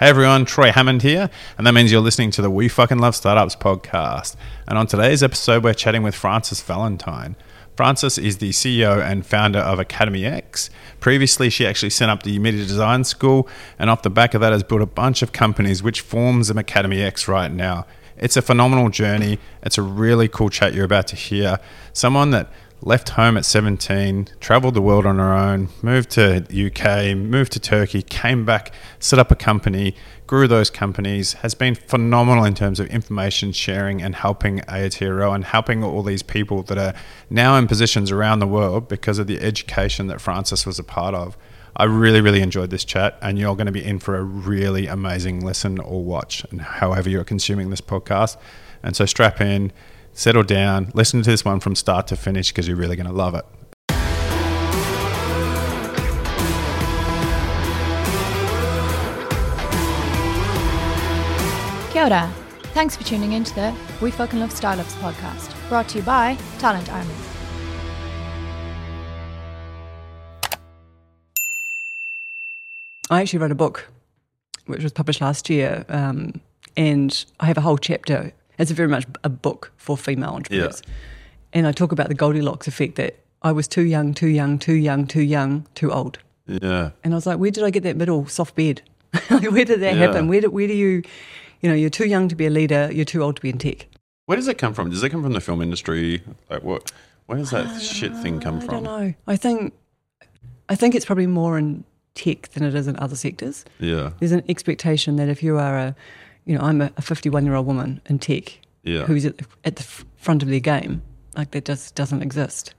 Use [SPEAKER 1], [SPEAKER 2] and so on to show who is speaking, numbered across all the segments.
[SPEAKER 1] Hey everyone, Troy Hammond here, and that means you're listening to the We Fucking Love Startups podcast. And on today's episode, we're chatting with Frances Valintine. Frances is the CEO and founder of AcademyEX. Previously, she actually set up the Media Design School, and off the back of that, has built a bunch of companies, which forms an AcademyEX right now. It's a phenomenal journey. It's a really cool chat you're about to hear. Someone that left home at 17, traveled the world on her own, moved to UK, moved to Turkey, came back, set up a company, grew those companies, has been phenomenal in terms of information sharing and helping Aotearoa and helping all these people that are now in positions around the world because of the education that Frances was a part of. I really, really enjoyed this chat, and you're going to be in for a really amazing listen or watch, and however you're consuming this podcast. And so strap in, settle down, listen to this one from start to finish because you're really going to love it.
[SPEAKER 2] Kia ora. Thanks for tuning in to the We Fucking Love Startups podcast, brought to you by Talent Army.
[SPEAKER 3] I actually wrote a book, which was published last year, um, and I have a whole chapter. It's very much a book for female entrepreneurs, and I talk about the Goldilocks effect that I was too young, too young, too young, too young, too old,
[SPEAKER 1] Yeah.
[SPEAKER 3] and I was like, where did I get that middle soft bed? Where did that
[SPEAKER 1] Yeah.
[SPEAKER 3] happen? Where do, where do you, you know, you're too young to be a leader, you're too old to be in tech.
[SPEAKER 1] Where does it come from? Does it come from the film industry? Like what? Where does that uh, shit thing come from?
[SPEAKER 3] I don't know. I think, I think it's probably more in tech than it is in other sectors.
[SPEAKER 1] Yeah.
[SPEAKER 3] there's an expectation that if you are a, you know, I'm a 51 year old woman in tech
[SPEAKER 1] Yeah.
[SPEAKER 3] who's at the, at the front of their game, like that just doesn't exist.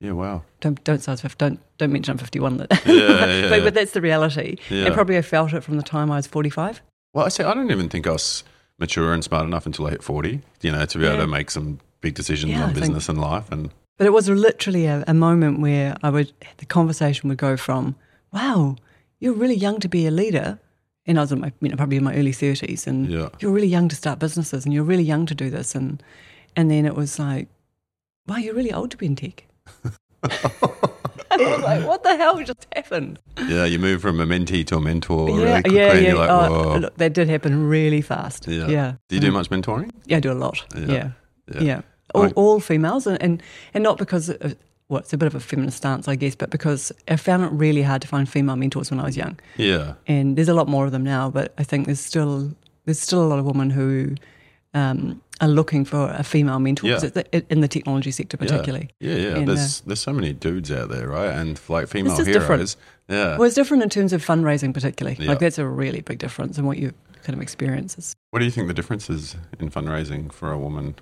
[SPEAKER 1] Yeah. Wow.
[SPEAKER 3] Don't don't say I was 50, don't don't mention I'm 51.
[SPEAKER 1] Yeah, yeah,
[SPEAKER 3] but, but that's the reality.
[SPEAKER 1] Yeah.
[SPEAKER 3] And probably I felt it from the time I was 45.
[SPEAKER 1] Well, I say I don't even think I was mature and smart enough until I hit forty. You know, to be able to make some big decisions on
[SPEAKER 3] I think-
[SPEAKER 1] business and life. And
[SPEAKER 3] But it was literally a, a moment where I would the conversation would go from, "Wow, you're really young to be a leader," and I was in my, you know, probably in my early 30s, and
[SPEAKER 1] Yeah.
[SPEAKER 3] you're really young to start businesses, and you're really young to do this, and and then it was like, "Wow, you're really old to be in tech." and I was like, "What the hell just happened?"
[SPEAKER 1] yeah, you move from a mentee to a mentor really
[SPEAKER 3] yeah,
[SPEAKER 1] quickly,
[SPEAKER 3] yeah, yeah.
[SPEAKER 1] like,
[SPEAKER 3] Oh, look, that did happen really fast.
[SPEAKER 1] Yeah.
[SPEAKER 3] yeah.
[SPEAKER 1] Do you do
[SPEAKER 3] Mm.
[SPEAKER 1] much mentoring?
[SPEAKER 3] Yeah, I do a lot.
[SPEAKER 1] Yeah.
[SPEAKER 3] Yeah,
[SPEAKER 1] Yeah.
[SPEAKER 3] yeah. All, all females, and, and and not because of, well, it's a bit of a feminist stance, I guess, but because I found it really hard to find female mentors when I was young,
[SPEAKER 1] Yeah.
[SPEAKER 3] and there's a lot more of them now. But I think there's still there's still a lot of women who um, are looking for a female mentor
[SPEAKER 1] Yeah.
[SPEAKER 3] in the technology sector, particularly.
[SPEAKER 1] Yeah, yeah. yeah.
[SPEAKER 3] And,
[SPEAKER 1] there's there's so many dudes out there, right? And like female heroes.
[SPEAKER 3] different.
[SPEAKER 1] Yeah.
[SPEAKER 3] Well, it's different in terms of fundraising, particularly.
[SPEAKER 1] Yeah.
[SPEAKER 3] Like that's a really big difference in what you kind of experiences.
[SPEAKER 1] What do you think the difference is in fundraising for a woman?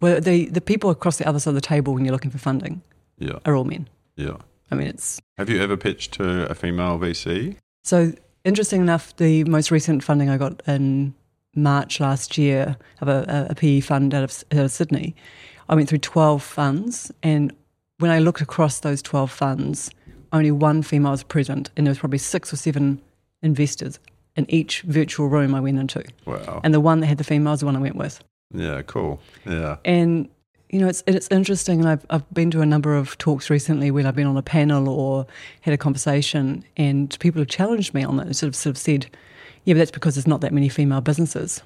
[SPEAKER 3] Well, the the people across the other side of the table when you're looking for funding
[SPEAKER 1] Yeah.
[SPEAKER 3] are all men.
[SPEAKER 1] Yeah.
[SPEAKER 3] I mean, it's
[SPEAKER 1] Have you ever pitched to a female VC?
[SPEAKER 3] So interesting enough, the most recent funding I got in March last year of a, a PE fund out of, out of Sydney, I went through 12 funds. And when I looked across those 12 funds, only one female was present. And there was probably six or seven investors in each virtual room I went into.
[SPEAKER 1] Wow.
[SPEAKER 3] And the one that had the female was the one I went with.
[SPEAKER 1] Yeah, cool. Yeah.
[SPEAKER 3] And you know, it's it's interesting. And I've I've been to a number of talks recently where I've been on a panel or had a conversation, and people have challenged me on that and sort of sort of said, "Yeah, but that's because there's not that many female businesses."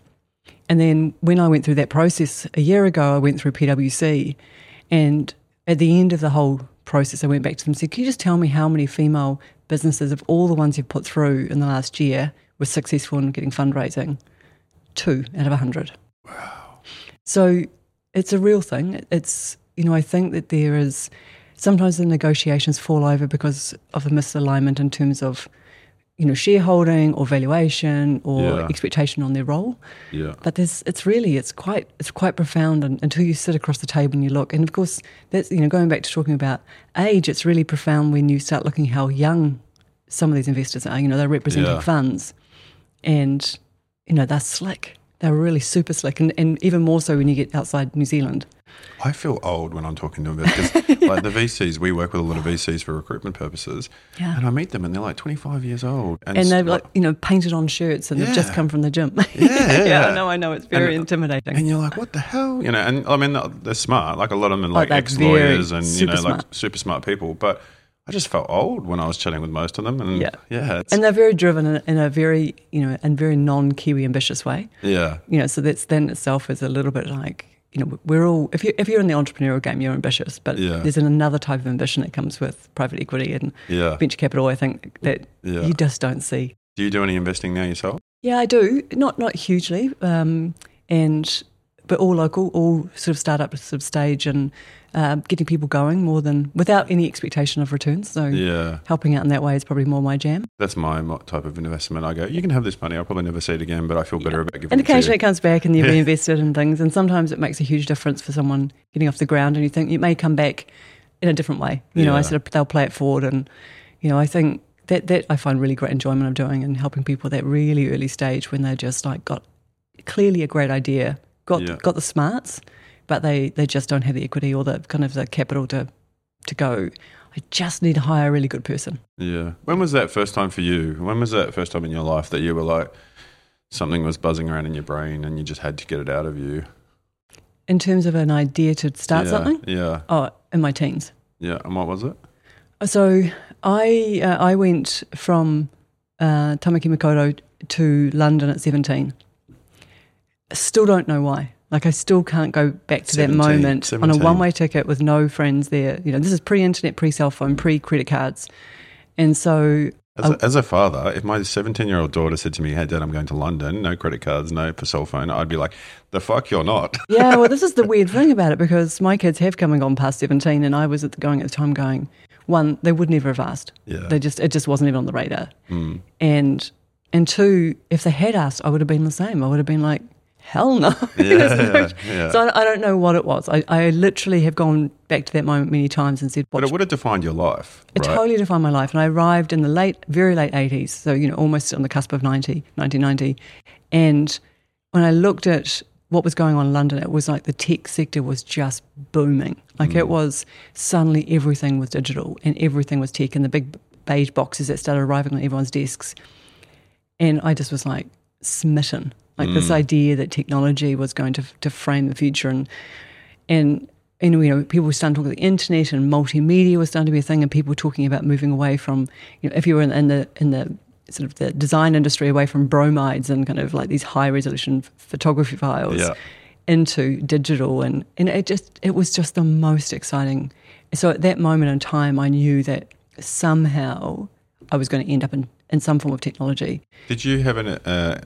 [SPEAKER 3] And then when I went through that process a year ago, I went through PwC, and at the end of the whole process, I went back to them and said, "Can you just tell me how many female businesses of all the ones you've put through in the last year were successful in getting fundraising?" Two out of a hundred. So it's a real thing. It's, you know, I think that there is sometimes the negotiations fall over because of the misalignment in terms of, you know, shareholding or valuation or
[SPEAKER 1] Yeah.
[SPEAKER 3] expectation on their role.
[SPEAKER 1] Yeah.
[SPEAKER 3] But there's, it's really, it's quite, it's quite profound and, until you sit across the table and you look. And of course, that's, you know, going back to talking about age, it's really profound when you start looking how young some of these investors are. You know, they're representing
[SPEAKER 1] Yeah.
[SPEAKER 3] funds and, you know, they're slick. They're really super slick. And, and even more so when you get outside New Zealand.
[SPEAKER 1] I feel old when I'm talking to them because, like, the VCs, we work with a lot of VCs for recruitment purposes.
[SPEAKER 3] Yeah.
[SPEAKER 1] And I meet them and they're like 25 years old.
[SPEAKER 3] And
[SPEAKER 1] s-
[SPEAKER 3] they've like, you know, painted on shirts and they've just come from the gym.
[SPEAKER 1] Yeah, yeah.
[SPEAKER 3] I know, I know. It's very
[SPEAKER 1] And-
[SPEAKER 3] intimidating.
[SPEAKER 1] And you're like, what the hell? You know, and I mean, they're smart. Like a lot of them are
[SPEAKER 3] Oh,
[SPEAKER 1] like
[SPEAKER 3] they're
[SPEAKER 1] ex lawyers and, you know, like super smart people. But I just felt old when I was chatting with most of them, and
[SPEAKER 3] Yeah.
[SPEAKER 1] yeah, it's,
[SPEAKER 3] and they're very driven in a, in a very you know and very non-Kiwi ambitious way.
[SPEAKER 1] yeah,
[SPEAKER 3] You know, so that's then itself is a little bit like you know we're all if you if you're in the entrepreneurial game, you're ambitious, but
[SPEAKER 1] Yeah.
[SPEAKER 3] there's another type of ambition that comes with private equity and
[SPEAKER 1] yeah.
[SPEAKER 3] venture capital. I think that
[SPEAKER 1] Yeah.
[SPEAKER 3] you just don't see.
[SPEAKER 1] Do you do any investing now yourself?
[SPEAKER 3] Yeah, I do. Not not hugely, um, and but all local, all sort of startup sort of stage, and uh, getting people going more than without any expectation of returns. So
[SPEAKER 1] Yeah,
[SPEAKER 3] helping out in that way is probably more my jam.
[SPEAKER 1] that's my type of investment. I go, you can have this money. I'll probably never see it again, but I feel better about giving
[SPEAKER 3] And
[SPEAKER 1] it to
[SPEAKER 3] occasionally
[SPEAKER 1] you.
[SPEAKER 3] it comes back and you
[SPEAKER 1] Yeah.
[SPEAKER 3] reinvest it in things, and sometimes it makes a huge difference for someone getting off the ground, and you think it may come back in a different way. You know, I sort of they'll play it forward, and you know, I think that that I find really great enjoyment of doing and helping people at that really early stage when they just like got clearly a great idea, got
[SPEAKER 1] Yeah.
[SPEAKER 3] got the smarts, but they they just don't have the equity or the kind of the capital to to go. I just need to hire a really good person.
[SPEAKER 1] Yeah. When was that first time for you? When was that first time in your life that you were like, something was buzzing around in your brain and you just had to get it out of you?
[SPEAKER 3] In terms of an idea to start
[SPEAKER 1] yeah.
[SPEAKER 3] something,
[SPEAKER 1] Yeah.
[SPEAKER 3] oh, in my teens.
[SPEAKER 1] Yeah. And what was it?
[SPEAKER 3] So I uh, I went from uh, Tamaki Makaurau to London at Still don't know why. Like I still can't go back to
[SPEAKER 1] 17,
[SPEAKER 3] that moment on a one way ticket with no friends there. You know, this is pre-internet, pre-cell phone, pre-credit cards, and so
[SPEAKER 1] As a, as a father, if my 17 year old daughter said to me, Hey, dad, I'm going to London, no credit cards, no for cell phone, I'd be like, The fuck, you're not.
[SPEAKER 3] yeah. Well, this is the weird thing about it because my kids have come and gone past seventeen, and I was at the, going at the time going, one, they would never have asked.
[SPEAKER 1] Yeah.
[SPEAKER 3] They just it just wasn't even on the radar.
[SPEAKER 1] Mm.
[SPEAKER 3] And and two, if they had asked, I would have been the same. I would have been like, hell no.
[SPEAKER 1] Yeah, yeah.
[SPEAKER 3] So I, I don't know what it was. I, I literally have gone back to that moment many times and said,
[SPEAKER 1] But it would have defined your life.
[SPEAKER 3] it
[SPEAKER 1] right?
[SPEAKER 3] totally defined my life. And I arrived in the late, very late 80s. So, you know, almost on the cusp of 90, 1990. And when I looked at what was going on in London, it was like the tech sector was just booming. Like
[SPEAKER 1] Mm.
[SPEAKER 3] it was suddenly everything was digital and everything was tech and the big beige boxes that started arriving on everyone's desks. And I just was like smitten. Like this
[SPEAKER 1] Mm.
[SPEAKER 3] idea that technology was going to to frame the future and and and you know people were starting to talk about the internet and multimedia was starting to be a thing and people were talking about moving away from you know if you were in, in the in the sort of the design industry away from bromides and kind of like these high resolution photography files
[SPEAKER 1] Yeah.
[SPEAKER 3] into digital and and it just it was just the most exciting so at that moment in time I knew that somehow I was going to end up in, in some form of technology
[SPEAKER 1] Did you have an, uh,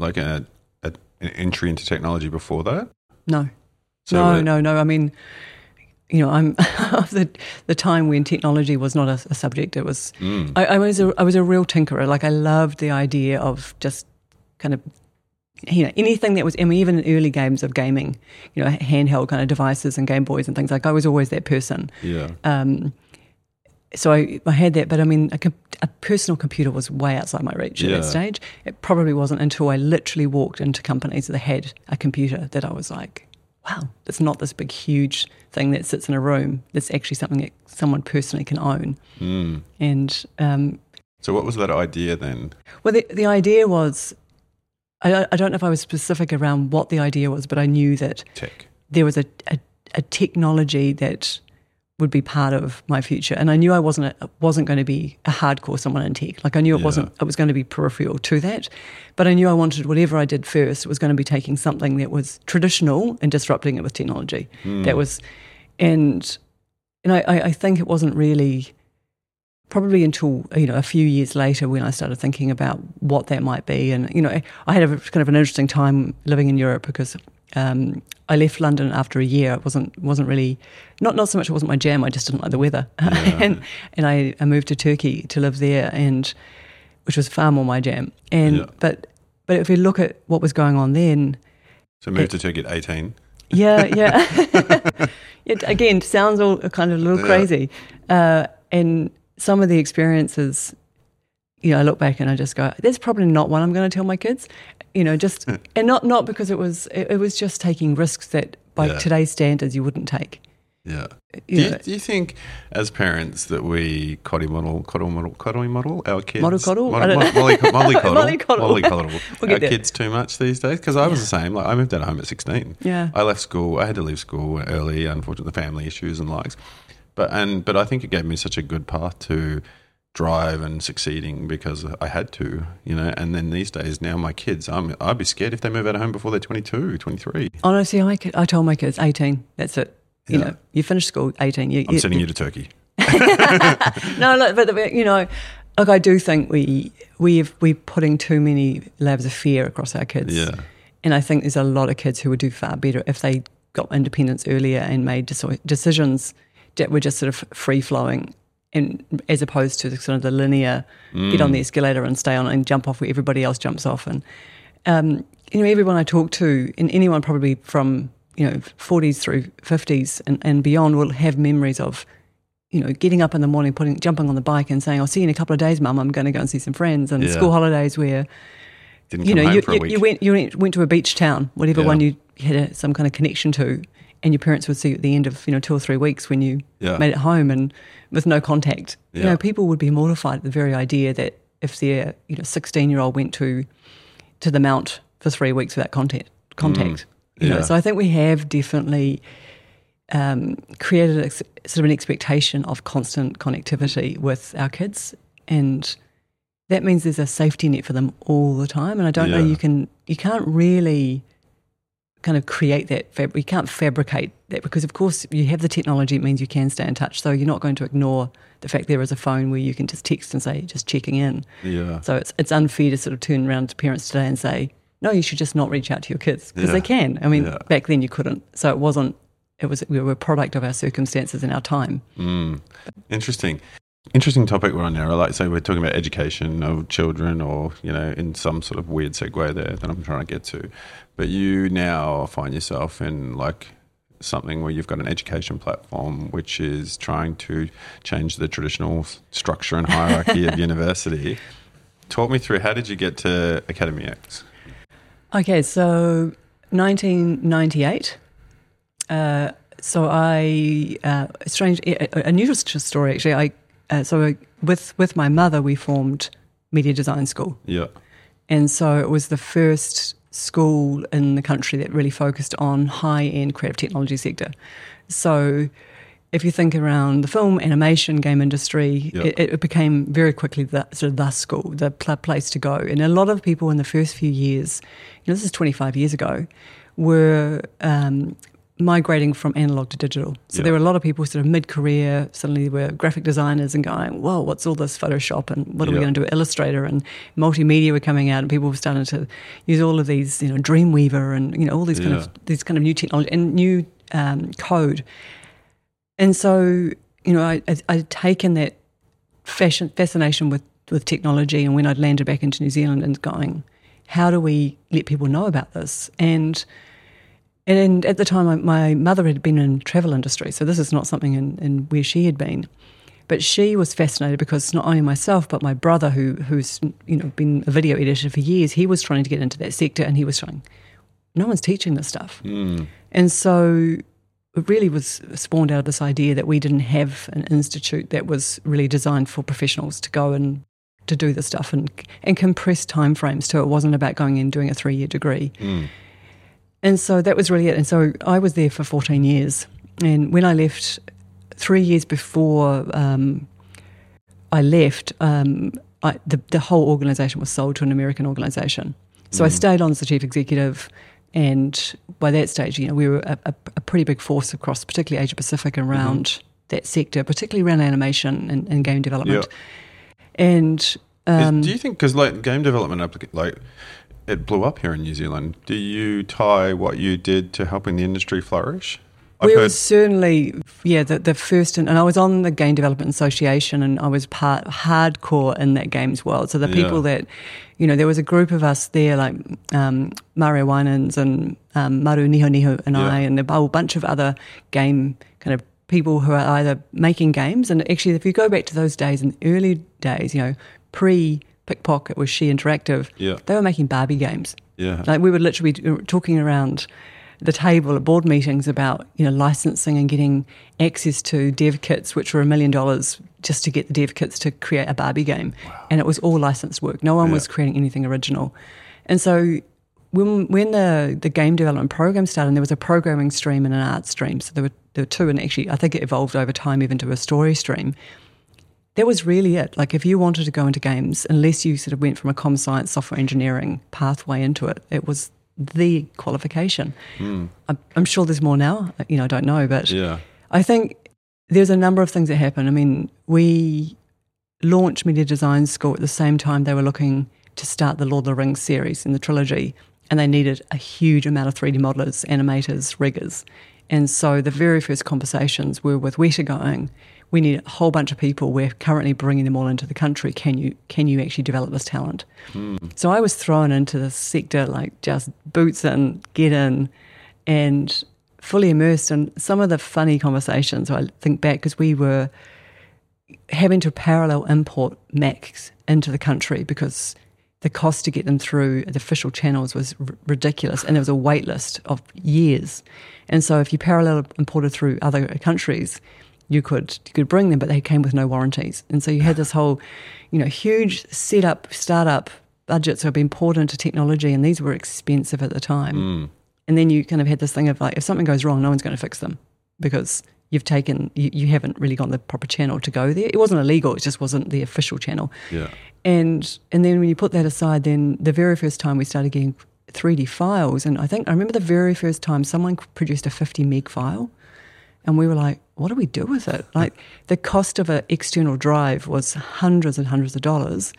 [SPEAKER 1] like a, a, an entry into technology before that?
[SPEAKER 3] no
[SPEAKER 1] So
[SPEAKER 3] no,
[SPEAKER 1] it-
[SPEAKER 3] no, no. I mean, you know, I'm of the the time when technology was not a, a subject. It was.
[SPEAKER 1] Mm.
[SPEAKER 3] I, I was a I was a real tinkerer. Like I loved the idea of just kind of. You know, anything that was, I mean, even in early games of gaming, you know, handheld kind of devices and Game Boys and things like, I was always that person.
[SPEAKER 1] Yeah.
[SPEAKER 3] Um, so I, I had that, but I mean, a, a personal computer was way outside my reach at that stage. It probably wasn't until I literally walked into companies that had a computer that I was like, wow, it's not this big, huge thing that sits in a room. It's actually something that someone personally can own.
[SPEAKER 1] Mm.
[SPEAKER 3] And um,
[SPEAKER 1] So what was that idea then?
[SPEAKER 3] well, the, the idea was, I, I don't know if I was specific around what the idea was, but I knew that
[SPEAKER 1] Tech.
[SPEAKER 3] there was a, a, a technology that would be part of my future, and I knew I wasn't a, wasn't going to be a hardcore someone in tech. Like I knew it
[SPEAKER 1] Yeah.
[SPEAKER 3] wasn't. It was going to be peripheral to that, but I knew I wanted whatever I did first was going to be taking something that was traditional and disrupting it with technology. Hmm. That was, and and I, I think it wasn't really probably until you know a few years later when I started thinking about what that might be. And you know, I had a kind of an interesting time living in Europe because um, I left London after a year. It wasn't wasn't really not not so much it wasn't my jam. I just didn't like the weather, and and I, I moved to Turkey to live there, and which was far more my jam. And
[SPEAKER 1] Yeah.
[SPEAKER 3] but but if you look at what was going on then.
[SPEAKER 1] So moved to Turkey at 18.
[SPEAKER 3] Yeah, yeah. it again sounds all kind of a little
[SPEAKER 1] Yeah.
[SPEAKER 3] crazy, uh, and some of the experiences, you know, I look back and I just go, "That's probably not one I'm going to tell my kids," you know, just mm. and not not because it was it, it was just taking risks that by
[SPEAKER 1] Yeah.
[SPEAKER 3] today's standards you wouldn't take.
[SPEAKER 1] Yeah.
[SPEAKER 3] You
[SPEAKER 1] Do you, do you think, as parents, that we coddle model, coddle model, coddle model our kids?
[SPEAKER 3] Model coddle?
[SPEAKER 1] Mod-
[SPEAKER 3] I don't
[SPEAKER 1] mod-
[SPEAKER 3] know.
[SPEAKER 1] molly, molly coddle,
[SPEAKER 3] Molly coddle.
[SPEAKER 1] molly coddle
[SPEAKER 3] We'll
[SPEAKER 1] our
[SPEAKER 3] there.
[SPEAKER 1] kids too much these days? Because I was the same. Like I moved out of home at sixteen.
[SPEAKER 3] Yeah.
[SPEAKER 1] I left school. I had to leave school early. Unfortunately, the family issues and likes. But and but I think it gave me such a good path to drive and succeeding because I had to, you know. And then these days, now my kids, I'm I'd be scared if they move out of home before they're 22, 23.
[SPEAKER 3] Honestly, I, I told my kids, 18, that's it. You
[SPEAKER 1] Yeah.
[SPEAKER 3] know, you finish school, 18. You,
[SPEAKER 1] I'm
[SPEAKER 3] you,
[SPEAKER 1] sending you to Turkey.
[SPEAKER 3] no, look, but you know, look, I do think we we've we're putting too many layers of fear across our kids.
[SPEAKER 1] Yeah.
[SPEAKER 3] and I think there's a lot of kids who would do far better if they got independence earlier and made deci- decisions that were just sort of free flowing, and as opposed to the sort of the linear get on the escalator and stay on and jump off where everybody else jumps off. And um, you know, everyone I talk to, and anyone probably from you know 40s through 50s and, and beyond, will have memories of you know, getting up in the morning, putting, jumping on the bike and saying, "I'll see you in a couple of days, Mum. I'm going to go and see some friends." And
[SPEAKER 1] Yeah.
[SPEAKER 3] school holidays where
[SPEAKER 1] Didn't
[SPEAKER 3] you know you, you, you went you went, went to a beach town, whatever
[SPEAKER 1] Yeah.
[SPEAKER 3] one you had a, some kind of connection to, and your parents would see you at the end of you know two or three weeks when you
[SPEAKER 1] Yeah.
[SPEAKER 3] made it home and with no contact. You know, people would be mortified at the very idea that if their you know sixteen year old went to to the Mount for three weeks without contact contact. You
[SPEAKER 1] Mm. Yeah.
[SPEAKER 3] know, so I think we have definitely um, created a, sort of an expectation of constant connectivity with our kids, and that means there's a safety net for them all the time. And I don't know you can you can't really kind of create that fab- you can't fabricate that because of course you have the technology it means you can stay in touch so you're not going to ignore the fact there is a phone where you can just text and say just checking in
[SPEAKER 1] yeah.
[SPEAKER 3] so it's it's unfair to sort of turn around to parents today and say, no, you should just not reach out to your kids because
[SPEAKER 1] Yeah.
[SPEAKER 3] they can. I mean,
[SPEAKER 1] Yeah.
[SPEAKER 3] back then you couldn't. So it wasn't. It was we were a product of our circumstances and our time.
[SPEAKER 1] Mm. Interesting. Interesting topic we're on now. Like, say we're talking about education of children, or you know, in some sort of weird segue there that I'm trying to get to. But you now find yourself in like something where you've got an education platform which is trying to change the traditional structure and hierarchy of university. Talk me through how did you get to AcademyEX?
[SPEAKER 3] Okay, so 1998. Uh, so I uh, strange, a- unusual story actually. I uh, so with with my mother we formed media design school.
[SPEAKER 1] Yeah,
[SPEAKER 3] And so it was the first school in the country that really focused on high end creative technology sector. So if you think around the film, animation, game industry, it, it became very quickly the sort of the school, the pl- place to go. And a lot of people in the first few years, you know, this is 25 years ago, were um, migrating from analog to digital. So
[SPEAKER 1] Yeah.
[SPEAKER 3] there were a lot of people sort of mid career, suddenly were graphic designers and going, whoa, what's all this Photoshop and what are we going to do? Illustrator and multimedia were coming out and people were starting to use all of these, you know, Dreamweaver and, you know, all these kind
[SPEAKER 1] Yeah.
[SPEAKER 3] of these kind of new technology and new um, code. And so, you know, I, I, I'd taken that fashion, fascination with, with technology and when I'd landed back into New Zealand and going, how do we let people know about this? And and at the time, my, mother had been in travel industry, so this is not something in, in where she had been. But she was fascinated because not only myself, but my brother, who who's you know been a video editor for years, he was trying to get into that sector, and he was trying. No one's teaching this stuff, hmm. and so it really was spawned out of this idea that we didn't have an institute that was really designed for professionals to go and to do this stuff and and compress timeframes too. It wasn't about going in and doing a three year degree. Hmm. And so that was really it. And so I was there for 14 years. And when I left, three years before um, I left, um, I, the, the whole organisation was sold to an American organisation. So I stayed on as the chief executive. And by that stage, you know, we were a, a, a pretty big force across, particularly Asia Pacific, around that sector, particularly around animation and, and game development. And
[SPEAKER 1] Is-
[SPEAKER 3] um,
[SPEAKER 1] do you think because like game development like it blew up here in New Zealand? Do you tie what you did to helping the industry flourish? I've
[SPEAKER 3] we
[SPEAKER 1] heard-
[SPEAKER 3] were certainly, yeah, the, the first, and, and I was on the Game Development Association, and I was part hardcore in that games world. So the people
[SPEAKER 1] Yeah.
[SPEAKER 3] that, you know, there was a group of us there, like um, Mario Wynands and um, Maru Nihoniho and I, and a whole bunch of other game kind of people who are either making games, and actually, if you go back to those days, in the early days, you know, pre PikPok was Sidhe Interactive,
[SPEAKER 1] Yeah.
[SPEAKER 3] they were making Barbie games.
[SPEAKER 1] yeah,
[SPEAKER 3] Like we would literally be uh, talking around the table at board meetings about you know licensing and getting access to dev kits, which were a million dollars just to get the dev kits to create a Barbie game, and it was all licensed work. No one was creating anything original, and so. When, when the, the game development program started, and there was a programming stream and an art stream. So there were there were two, and actually, I think it evolved over time even to a story stream. That was really it. Like, if you wanted to go into games, unless you sort of went from a com science software engineering pathway into it, it was the qualification.
[SPEAKER 1] Hmm.
[SPEAKER 3] I'm, I'm sure there's more now. You know, I don't know, but
[SPEAKER 1] Yeah.
[SPEAKER 3] I think there's a number of things that happen. I mean, we launched Media Design School at the same time they were looking to start the Lord of the Rings series in the trilogy, and they needed a huge amount of 3D modelers, animators, riggers. And so the very first conversations were with Weta going, we need a whole bunch of people. We're currently bringing them all into the country. Can you can you actually develop this talent? Hmm. So I was thrown into this sector like just boots in, get in, and fully immersed in some of the funny conversations. I think back because we were having to parallel import Macs into the country because the cost to get them through the official channels was r- ridiculous, and there was a wait list of years. And so, if you parallel imported through other countries, you could you could bring them, but they came with no warranties. And so you had this whole, you know, huge setup startup budgets have been poured into technology, and these were expensive at the time. Mm. And then you kind of had this thing of like, if something goes wrong, no one's going to fix them because you've taken you, you haven't really got the proper channel to go there. It wasn't illegal; it just wasn't the official channel.
[SPEAKER 1] Yeah.
[SPEAKER 3] And and then when you put that aside, then the very first time we started getting 3D files, and I think I remember the very first time someone produced a 50 meg file, and we were like, what do we do with it? Like the cost of an external drive was hundreds and hundreds of dollars.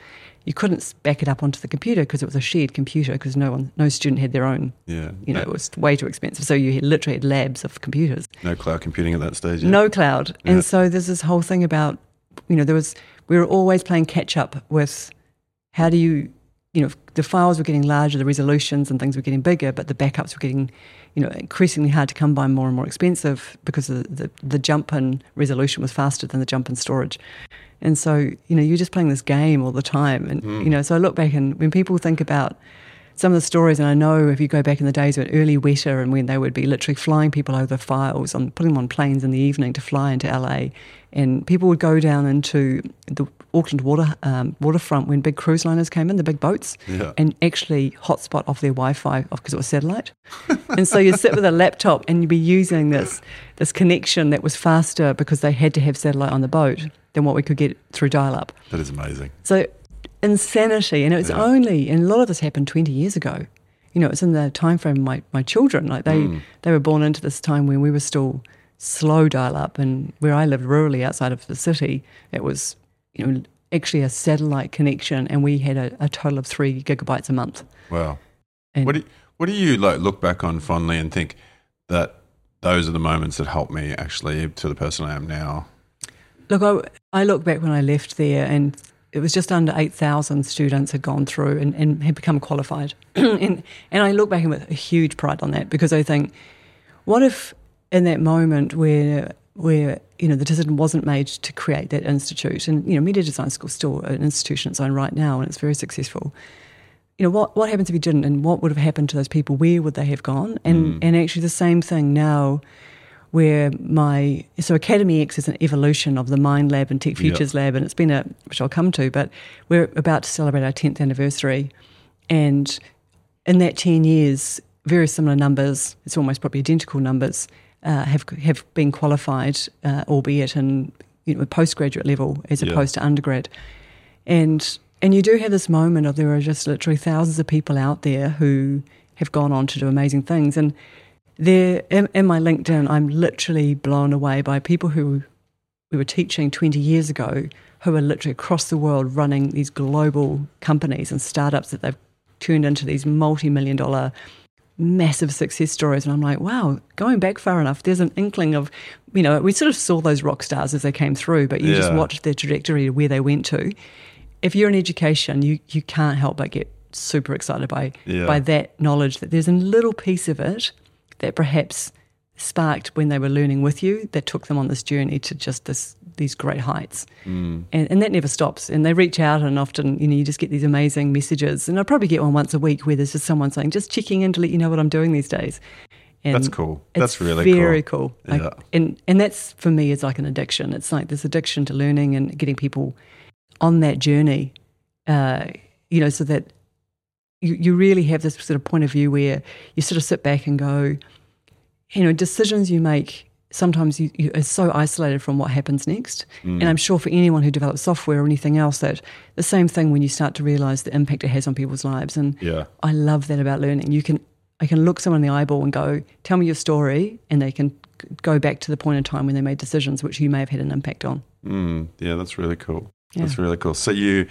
[SPEAKER 3] You couldn't back it up onto the computer because it was a shared computer because no one, no student had their own.
[SPEAKER 1] Yeah.
[SPEAKER 3] You know,
[SPEAKER 1] no,
[SPEAKER 3] it was way too expensive. So you had, literally had labs of computers
[SPEAKER 1] no cloud computing at that stage. Yeah.
[SPEAKER 3] no cloud.
[SPEAKER 1] Yeah.
[SPEAKER 3] And so there's this whole thing about, you know, there was, we were always playing catch up with how do you, you know, the files were getting larger, the resolutions and things were getting bigger, but the backups were getting, you know, increasingly hard to come by, more and more expensive because the, the, the jump in resolution was faster than the jump in storage. And so, you know, you're just playing this game all the time. And, hmm. you know, so I look back and when people think about some of the stories, and I know if you go back in the days when early Weta and when they would be literally flying people over the files and putting them on planes in the evening to fly into LA, and people would go down into the Auckland water um, waterfront when big cruise liners came in, the big boats,
[SPEAKER 1] Yeah.
[SPEAKER 3] and actually hotspot off their Wi-Fi because it was satellite. and so you'd sit with a laptop and you'd be using this this connection that was faster because they had to have satellite on the boat than what we could get through dial-up.
[SPEAKER 1] That is amazing.
[SPEAKER 3] So insanity, and it's
[SPEAKER 1] Yeah.
[SPEAKER 3] only and a lot of this happened twenty years ago. You know, it's in the time frame of my, my children. Like they
[SPEAKER 1] Mm.
[SPEAKER 3] they were born into this time when we were still slow dial up, and where I lived rurally outside of the city, it was you know actually a satellite connection, and we had a, a total of three gigabytes a month.
[SPEAKER 1] Wow.
[SPEAKER 3] And
[SPEAKER 1] What do you, what do you like look back on fondly and think that those are the moments that helped me actually to the person I am now?
[SPEAKER 3] Look, I, I look back when I left there, and it was just under 8,000 students had gone through and, and had become qualified. and, and I look back with a huge pride on that because I think, what if in that moment where where you know the decision wasn't made to create that institute, and you know Media Design School is still an institution in its own right now, and it's very successful. You know what what happens if you didn't, and what would have happened to those people? Where would they have gone? And mm. and actually the same thing now where my so AcademyEX is an evolution of the Mind Lab and Tech Futures Lab, and it's been a which I'll come to, but we're about to celebrate our tenth anniversary, and in that ten years, very similar numbers, it's almost probably identical numbers, uh, have have been qualified, uh, albeit in you know a postgraduate level as
[SPEAKER 1] Yeah.
[SPEAKER 3] opposed to undergrad, and and you do have this moment of there are just literally thousands of people out there who have gone on to do amazing things, and there in, in my LinkedIn, I'm literally blown away by people who we were teaching 20 years ago who are literally across the world running these global companies and startups that they've turned into these multi-million dollar massive success stories and I'm like wow going back far enough there's an inkling of you know we sort of saw those rock stars as they came through but you just
[SPEAKER 1] Yeah.
[SPEAKER 3] watched their trajectory where they went to if you're in education you you can't help but get super excited by
[SPEAKER 1] Yeah.
[SPEAKER 3] by that knowledge that there's a little piece of it that perhaps sparked when they were learning with you that took them on this journey to just this these great heights
[SPEAKER 1] Mm.
[SPEAKER 3] and, and that never stops and they reach out and often you know you just get these amazing messages and i probably get one once a week where there's just someone saying just checking in to let you know what i'm doing these days and
[SPEAKER 1] That's cool. That's really
[SPEAKER 3] very
[SPEAKER 1] cool.
[SPEAKER 3] cool, Like,
[SPEAKER 1] Yeah.
[SPEAKER 3] and and that's for me is like an addiction it's like this addiction to learning and getting people on that journey uh, you know so that you, you really have this sort of point of view where you sort of sit back and go you know decisions you make sometimes you, you are so isolated from what happens next. And I'm sure for anyone who develops software or anything else, that the same thing when you start to realize the impact it has on people's lives. And
[SPEAKER 1] Yeah.
[SPEAKER 3] I love that about learning. You can I can look someone in the eyeball and go, "Tell me your story," and they can go back to the point in time when they made decisions which you may have had an impact on.
[SPEAKER 1] Mm, yeah, that's really cool.
[SPEAKER 3] Yeah.
[SPEAKER 1] That's really cool. So you,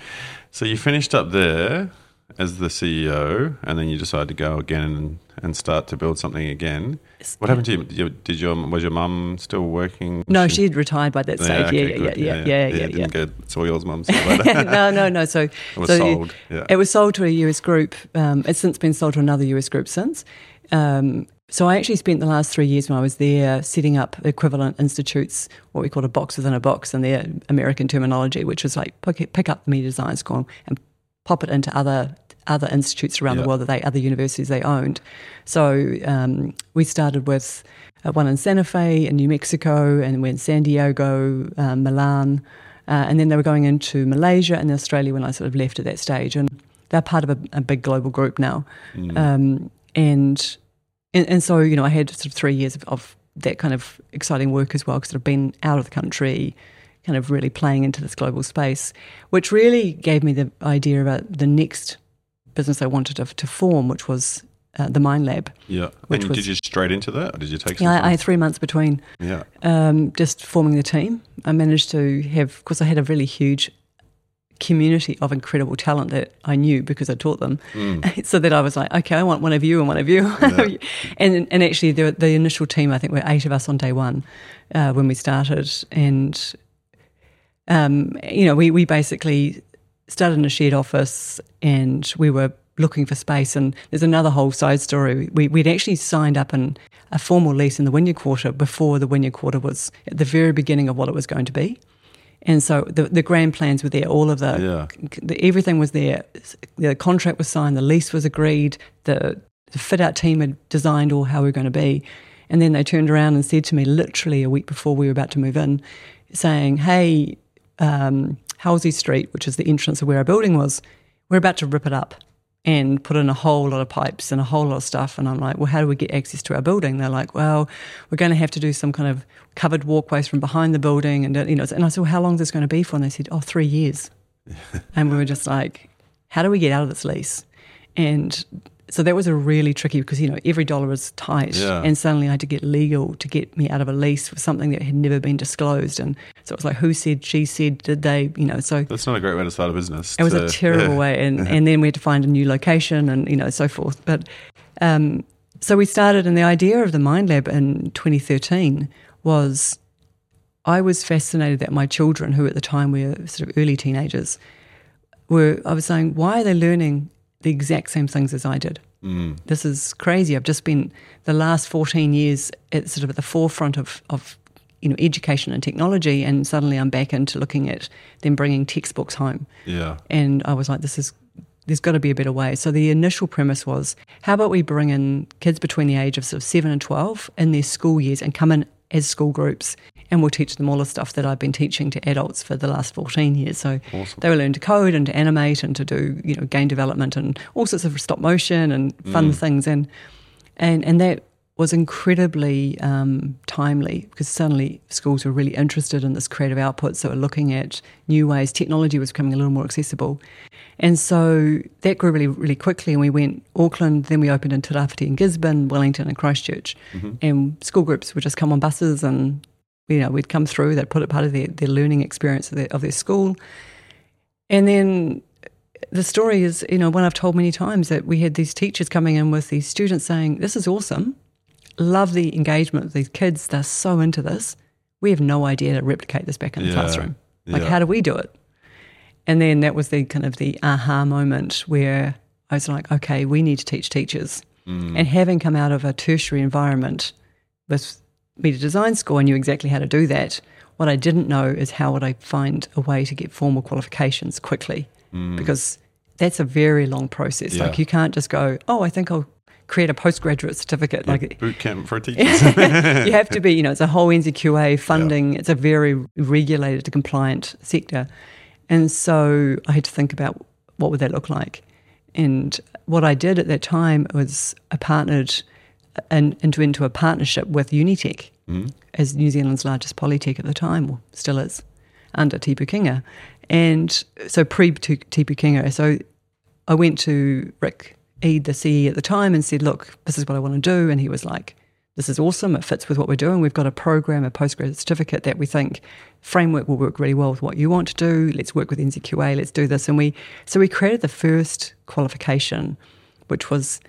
[SPEAKER 1] so you finished up there as the CEO, and then you decide to go again and, and start to build something again. What happened to you? Did, your was your mum still working?
[SPEAKER 3] No, she had retired by that stage. Yeah, yeah, yeah, yeah, yeah, yeah.
[SPEAKER 1] It
[SPEAKER 3] yeah.
[SPEAKER 1] didn't go yours, mum. stuff like that.
[SPEAKER 3] no, no, no. So
[SPEAKER 1] It was
[SPEAKER 3] so
[SPEAKER 1] sold. Yeah.
[SPEAKER 3] It was sold to a US group. Um, it's since been sold to another US group since. Um, so I actually spent the last three years when I was there setting up equivalent institutes, what we call a box within a box in their American terminology, which was like pick, pick up the media design school and pop it into other other institutes around
[SPEAKER 1] Yeah.
[SPEAKER 3] the world that they other universities they owned. So um, we started with uh, one in Santa Fe in New Mexico, and we're San Diego, uh, Milan, uh, and then they were going into Malaysia and Australia when I sort of left at that stage. And they're part of a, a big global group now.
[SPEAKER 1] Mm.
[SPEAKER 3] Um, and, and and so you know, I had sort of three years of, of that kind of exciting work as well, because I've been out of the country, kind of really playing into this global space, which really gave me the idea about the next business I wanted to, to form, which was uh, the Mind Lab.
[SPEAKER 1] yeah.
[SPEAKER 3] which
[SPEAKER 1] and
[SPEAKER 3] was-
[SPEAKER 1] did you straight into that, or did you take some
[SPEAKER 3] Yeah, I, I had three months between
[SPEAKER 1] yeah.
[SPEAKER 3] um, just forming the team. I managed to have, of course, I had a really huge community of incredible talent that I knew because I taught them. so that I was like, okay, I want one of you and one of you. and and actually, the, the initial team, I think, were eight of us on day one uh, when we started, and um, you know, we we basically started in a shared office, and we were looking for space. And there's another whole side story. We we'd actually signed up in a formal lease in the Wynyard Quarter before the Wynyard Quarter was at the very beginning of what it was going to be. And so the the grand plans were there. All of the,
[SPEAKER 1] Yeah.
[SPEAKER 3] the everything was there. The contract was signed. The lease was agreed. The, the fit out team had designed all how we were going to be. And then they turned around and said to me, literally a week before we were about to move in, saying, "Hey, um, Halsey Street, which is the entrance of where our building was, we're about to rip it up and put in a whole lot of pipes and a whole lot of stuff. And I'm like, well, how do we get access to our building? They're like, well, we're going to have to do some kind of covered walkways from behind the building. And, you know, and I said, well, how long is this going to be for? And they said, oh, three years. and we were just like, how do we get out of this lease? And so that was a really tricky because, you know, every dollar was tight.
[SPEAKER 1] Yeah.
[SPEAKER 3] And suddenly I had to get legal to get me out of a lease for something that had never been disclosed. And so it was like, who said, she said, did they, you know, so
[SPEAKER 1] That's not a great way to start a business.
[SPEAKER 3] it was
[SPEAKER 1] to-
[SPEAKER 3] a terrible
[SPEAKER 1] yeah.
[SPEAKER 3] way, and and then we had to find a new location, and you know so forth. But um, so we started, and the idea of the Mind Lab in 2013 was I was fascinated that my children, who at the time were sort of early teenagers, were I was saying, why are they learning the exact same things as I did?
[SPEAKER 1] Mm.
[SPEAKER 3] This is crazy. I've just been the last 14 years at sort of at the forefront of, of you know education and technology, and suddenly I'm back into looking at them bringing textbooks home.
[SPEAKER 1] Yeah.
[SPEAKER 3] And I was like, this is, there's got to be a better way. So the initial premise was, how about we bring in kids between the age of sort of seven and 12 in their school years and come in as school groups and we'll teach them all the stuff that I've been teaching to adults for the last 14 years. So
[SPEAKER 1] Awesome.
[SPEAKER 3] they will learn to code and to animate and to do, you know, game development and all sorts of stop motion and fun mm. things. And, and, and that was incredibly um, timely because suddenly schools were really interested in this creative output. So we're looking at new ways. Technology was becoming a little more accessible. And so that grew really, really quickly. And we went Auckland, then we opened in Te and Gisborne, Wellington and Christchurch. And school groups would just come on buses and, you know, we'd come through, they'd put it part of their, their learning experience of their, of their school. And then the story is, you know, one I've told many times that we had these teachers coming in with these students saying, This is awesome. Love the engagement with these kids. They're so into this. We have no idea to replicate this back in the
[SPEAKER 1] Yeah.
[SPEAKER 3] classroom. Like,
[SPEAKER 1] Yeah.
[SPEAKER 3] how do we do it? And then that was the kind of the aha moment where I was like, okay, we need to teach teachers. Mm. And having come out of a tertiary environment with media design school, I knew exactly how to do that. What I didn't know is how would I find a way to get formal qualifications quickly, mm. because that's a very long process.
[SPEAKER 1] Yeah.
[SPEAKER 3] Like you can't just go, oh, I think I'll create a postgraduate certificate. Like
[SPEAKER 1] Boot camp for teachers.
[SPEAKER 3] you have to be, you know, it's a whole NZQA funding. It's a very regulated, compliant sector. And so I had to think about what would that look like. And what I did at that time was I partnered and into, into a partnership with Unitec. Mm-hmm. as New Zealand's largest polytech at the time, or still is, under Te Pūkenga. And so pre Te Pūkenga. So I went to Rick Ede, the CE at the time, and said, Look, this is what I want to do. And he was like, This is awesome. It fits with what we're doing. We've got a program, a postgraduate certificate that we think framework will work really well with what you want to do. Let's work with NZQA. Let's do this. And we so we created the first qualification, which was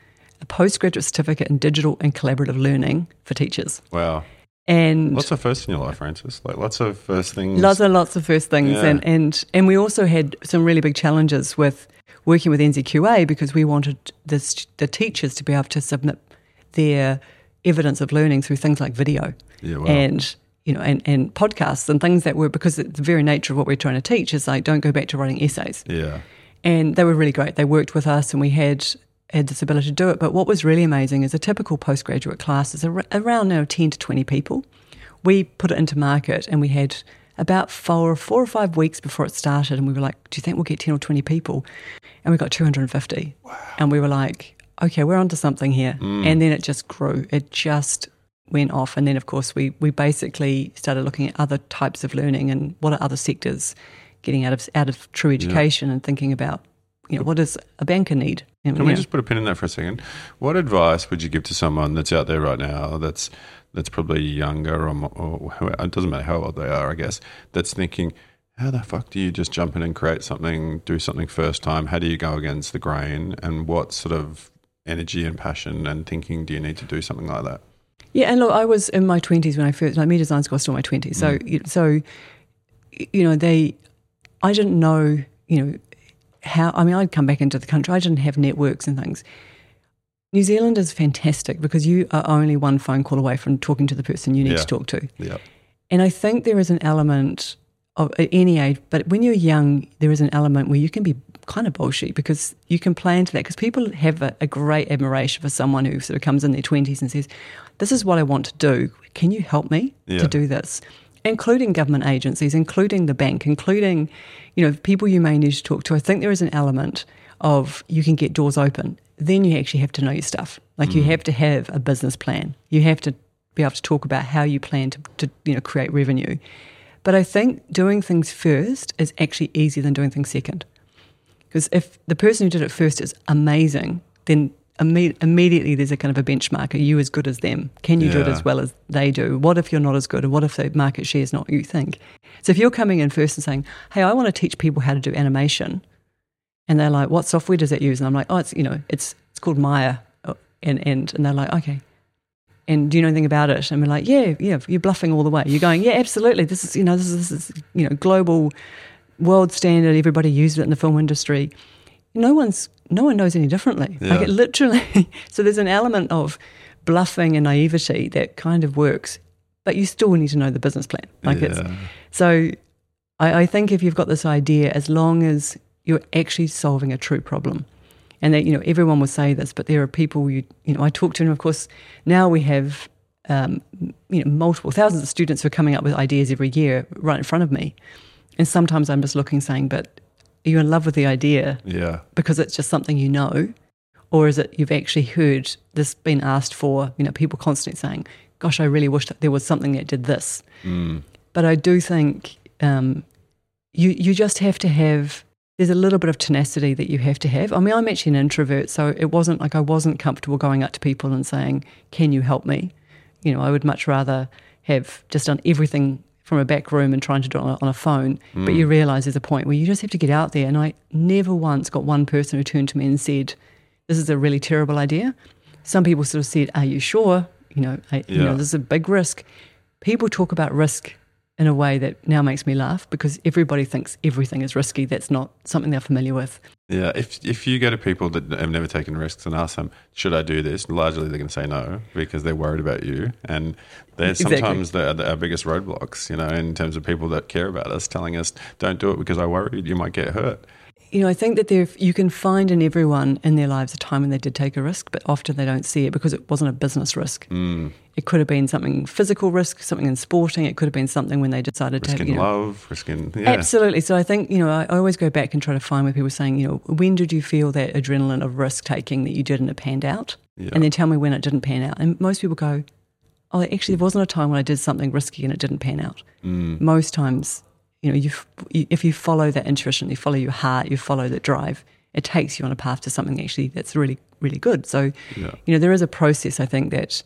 [SPEAKER 3] a postgraduate certificate in digital and collaborative learning for teachers.
[SPEAKER 1] Wow.
[SPEAKER 3] And
[SPEAKER 1] Lots of firsts in your life, Frances. Like lots of first things.
[SPEAKER 3] Lots and lots of first things,
[SPEAKER 1] Yeah.
[SPEAKER 3] and, and and we also had some really big challenges with working with NZQA because we wanted this, the teachers to be able to submit their evidence of learning through things like video
[SPEAKER 1] Yeah, wow.
[SPEAKER 3] and you know and, and podcasts and things that were because the very nature of what we're trying to teach is like don't go back to writing essays
[SPEAKER 1] yeah.
[SPEAKER 3] and they were really great. They worked with us, and we had had this ability to do it. But what was really amazing is a typical postgraduate class is ar- around now ten to twenty people. We put it into market, and we had about four four or five weeks before it started, and we were like, "Do you think we'll get ten or twenty people?" And we got two hundred and fifty, and we were like, "Okay, we're onto something here." Mm. And then it just grew. It just went off, and then of course we we basically started looking at other types of learning and what are other sectors getting out of out of true education and thinking about you know what does a banker need.
[SPEAKER 1] Can we
[SPEAKER 3] know,
[SPEAKER 1] just put a pin in that for a second? What advice would you give to someone that's out there right now that's that's probably younger or, or it doesn't matter how old they are, I guess, that's thinking, how the fuck do you just jump in and create something, do something first time? How do you go against the grain? And what sort of energy and passion and thinking do you need to do something like that?
[SPEAKER 3] Yeah, and look, I was in my twenties when I first like me design school. I was still in my twenties, so mm. you- so you know they, I didn't know you know how. I mean, I'd come back into the country. I didn't have networks and things. New Zealand is fantastic because you are only one phone call away from talking to the person you need
[SPEAKER 1] Yeah.
[SPEAKER 3] to talk to.
[SPEAKER 1] Yeah.
[SPEAKER 3] And I think there is an element of at any age, but when you're young, there is an element where you can be kind of bullshit because you can play into that. Because people have a, a great admiration for someone who sort of comes in their 20s and says, This is what I want to do. Can you help me
[SPEAKER 1] Yeah.
[SPEAKER 3] to do this? Including government agencies, including the bank, including, you know, people you may need to talk to. I think there is an element of you can get doors open. Then you actually have to know your stuff. Like you mm. have to have a business plan. You have to be able to talk about how you plan to, to you know create revenue. But I think doing things first is actually easier than doing things second. Because if the person who did it first is amazing, then imme- immediately there's a kind of a benchmark. Are you as good as them? Can you do it as well as they do? What if you're not as good? And what if the market share is not what you think? So if you're coming in first and saying, hey, I want to teach people how to do animation, and they're like, what software does it use? And I'm like, oh, it's, you know, it's, it's called Maya. Oh, And, and, and they're like, okay. And do you know anything about it? And we're like, yeah, yeah, you're bluffing all the way. You're going, yeah, absolutely. This is, you know, this is, this is you know, global, world standard. Everybody uses it in the film industry. No one's, no one knows any differently. Like it literally. so there's an element of bluffing and naivety that kind of works, but you still need to know the business plan. Like it's, so I, I think if you've got this idea, as long as you're actually solving a true problem, and that you know everyone will say this, but there are people you you know I talk to, and of course now we have um, you know multiple thousands of students who are coming up with ideas every year right in front of me, and sometimes I'm just looking saying, but are you in love with the idea
[SPEAKER 1] Yeah.
[SPEAKER 3] because it's just something you know, or is it you've actually heard this being asked for? You know, people constantly saying, "Gosh, I really wish that there was something that did this."
[SPEAKER 1] Mm.
[SPEAKER 3] But I do think um, you you just have to have. There's a little bit of tenacity that you have to have. I mean, I'm actually an introvert, so it wasn't like I wasn't comfortable going up to people and saying, "Can you help me?" You know, I would much rather have just done everything from a back room and trying to do it on a, on a phone. But hmm. you realise there's a point where you just have to get out there. And I never once got one person who turned to me and said, "This is a really terrible idea." Some people sort of said, "Are you sure?" You know, I, you know, this is a big risk. People talk about risk in a way that now makes me laugh because everybody thinks everything is risky. That's not something they're familiar with.
[SPEAKER 1] Yeah, if if you go to people that have never taken risks and ask them, should I do this? Largely, they're going to say no because they're worried about you, and they're
[SPEAKER 3] Exactly.
[SPEAKER 1] sometimes the, the, our biggest roadblocks. You know, in terms of people that care about us, telling us, "Don't do it because I worried you might get hurt."
[SPEAKER 3] You know, I think that there you can find in everyone in their lives a time when they did take a risk, but often they don't see it because it wasn't a business risk.
[SPEAKER 1] Mm.
[SPEAKER 3] It could have been something physical risk, something in sporting. It could have been something when they decided to,
[SPEAKER 1] Risking
[SPEAKER 3] you know,
[SPEAKER 1] love, risking yeah,
[SPEAKER 3] Absolutely. So I think, you know, I I always go back and try to find where people are saying, you know, when did you feel that adrenaline of risk taking that you did and it panned out?
[SPEAKER 1] Yeah.
[SPEAKER 3] And then tell me when it didn't pan out. And most people go, oh, actually, there wasn't a time when I did something risky and it didn't pan out.
[SPEAKER 1] Mm.
[SPEAKER 3] Most times, you know, you, if you follow that intuition, you follow your heart, you follow that drive, it takes you on a path to something actually that's really, really good. So,
[SPEAKER 1] Yeah.
[SPEAKER 3] you know, there is a process. I think that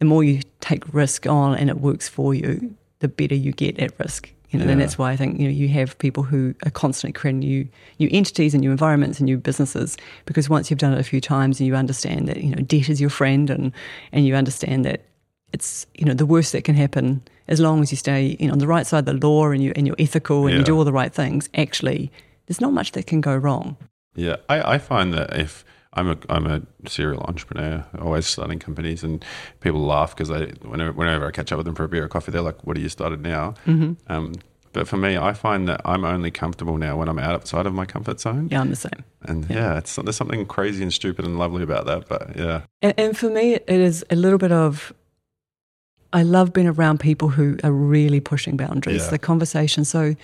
[SPEAKER 3] the more you take risk on and it works for you, the better you get at risk. You know, and that's why I think you know you have people who are constantly creating new new entities and new environments and new businesses because once you've done it a few times and you understand that you know debt is your friend and and you understand that it's you know the worst that can happen as long as you stay you know on the right side of the law and you and you're ethical and
[SPEAKER 1] Yeah.
[SPEAKER 3] you do all the right things. Actually, there's not much that can go wrong.
[SPEAKER 1] Yeah, I, I find that if I'm a I'm a serial entrepreneur, always starting companies, and people laugh because I whenever whenever I catch up with them for a beer or coffee, they're like, "What are you started now?" Mm-hmm. Um, but for me, I find that I'm only comfortable now when I'm outside of my comfort zone,
[SPEAKER 3] Yeah, I'm the same.
[SPEAKER 1] and yeah, it's there's something crazy and stupid and lovely about that. But yeah,
[SPEAKER 3] And, and for me, it is a little bit of. I love being around people who are really pushing boundaries.
[SPEAKER 1] Yeah.
[SPEAKER 3] The conversation. So,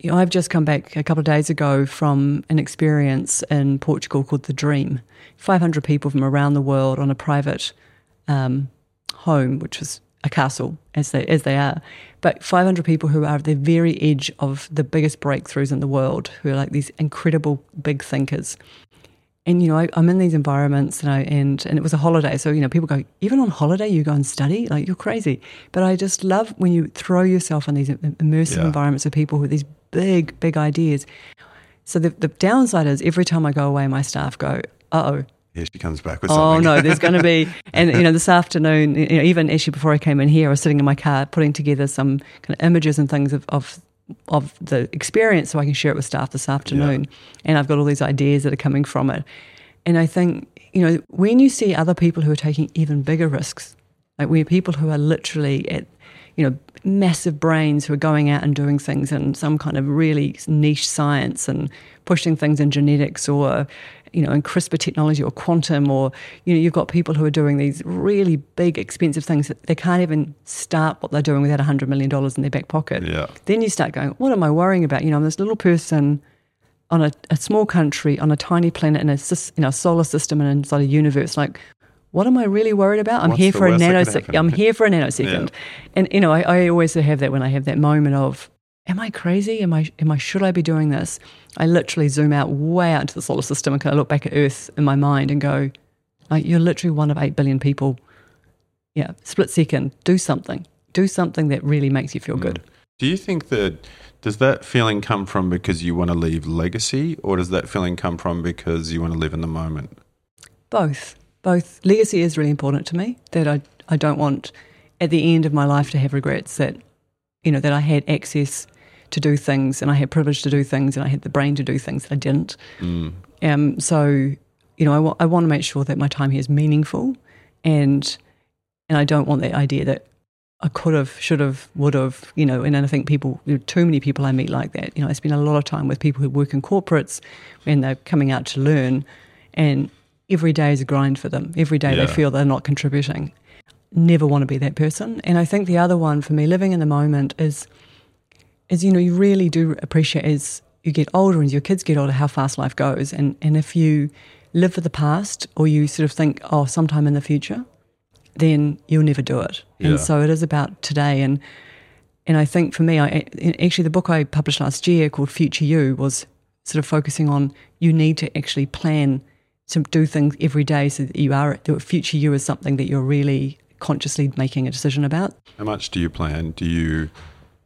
[SPEAKER 3] you know, I've just come back a couple of days ago from an experience in Portugal called the Dream. Five hundred people from around the world on a private um, home, which was a castle, as they as they are, but 500 people who are at the very edge of the biggest breakthroughs in the world, who are like these incredible big thinkers. And you know, I, I'm in these environments, and I and and it was a holiday, so you know, people go, even on holiday, you go and study, like you're crazy. But I just love when you throw yourself in these immersive
[SPEAKER 1] Yeah.
[SPEAKER 3] environments of people with these big, big ideas. So the the downside is every time I go away, my staff go, uh oh,
[SPEAKER 1] here she comes back with something.
[SPEAKER 3] Oh no, there's going to be, and you know, this afternoon, you know, even actually before I came in here, I was sitting in my car putting together some kind of images and things of of, of the experience so I can share it with staff this afternoon. And I've got all these ideas that are coming from it. And I think, you know, when you see other people who are taking even bigger risks, like we're people who are literally at, you know, massive brains who are going out and doing things in some kind of really niche science and pushing things in genetics or, you know, in CRISPR technology or quantum or, you know, you've got people who are doing these really big, expensive things that they can't even start what they're doing without $100 million in their back pocket.
[SPEAKER 1] Yeah.
[SPEAKER 3] Then you start going, what am I worrying about? You know, I'm this little person on a, a small country, on a tiny planet in a, in a solar system and inside a universe. Like, what am I really worried about? I'm
[SPEAKER 1] What's
[SPEAKER 3] here for a
[SPEAKER 1] worst that could
[SPEAKER 3] nanosecond. I'm here for a nanosecond. And, you know, I, I always have that when I have that moment of, am I crazy? Am I, am I, should I be doing this? I literally zoom out way out into the solar system and kind of look back at Earth in my mind and go, like, you're literally one of 8 billion people. Yeah, split second, do something. Do something that really makes you feel hmm. good.
[SPEAKER 1] Do you think that does that feeling come from because you want to leave legacy, or does that feeling come from because you want to live in the moment?
[SPEAKER 3] Both. Both. Legacy is really important to me. That I, I don't want at the end of my life to have regrets that, you know, that I had access to do things and I had privilege to do things and I had the brain to do things that I didn't.
[SPEAKER 1] Mm.
[SPEAKER 3] Um, so, you know, I wa- I want to make sure that my time here is meaningful and and I don't want the idea that I could have, should have, would have, you know, and I think people, too many people I meet like that. You know, I spend a lot of time with people who work in corporates when they're coming out to learn and every day is a grind for them. Every day
[SPEAKER 1] Yeah.
[SPEAKER 3] they feel they're not contributing. Never want to be that person. And I think the other one for me, living in the moment, is, is you know, you really do appreciate as you get older and your kids get older how fast life goes. And, and if you live for the past or you sort of think, oh, sometime in the future, then you'll never do it.
[SPEAKER 1] Yeah.
[SPEAKER 3] And so it is about today. And and I think for me, I actually the book I published last year called Future You was sort of focusing on you need to actually plan to do things every day so that you are the future you is something that you're really consciously making a decision about.
[SPEAKER 1] How much do you plan? Do you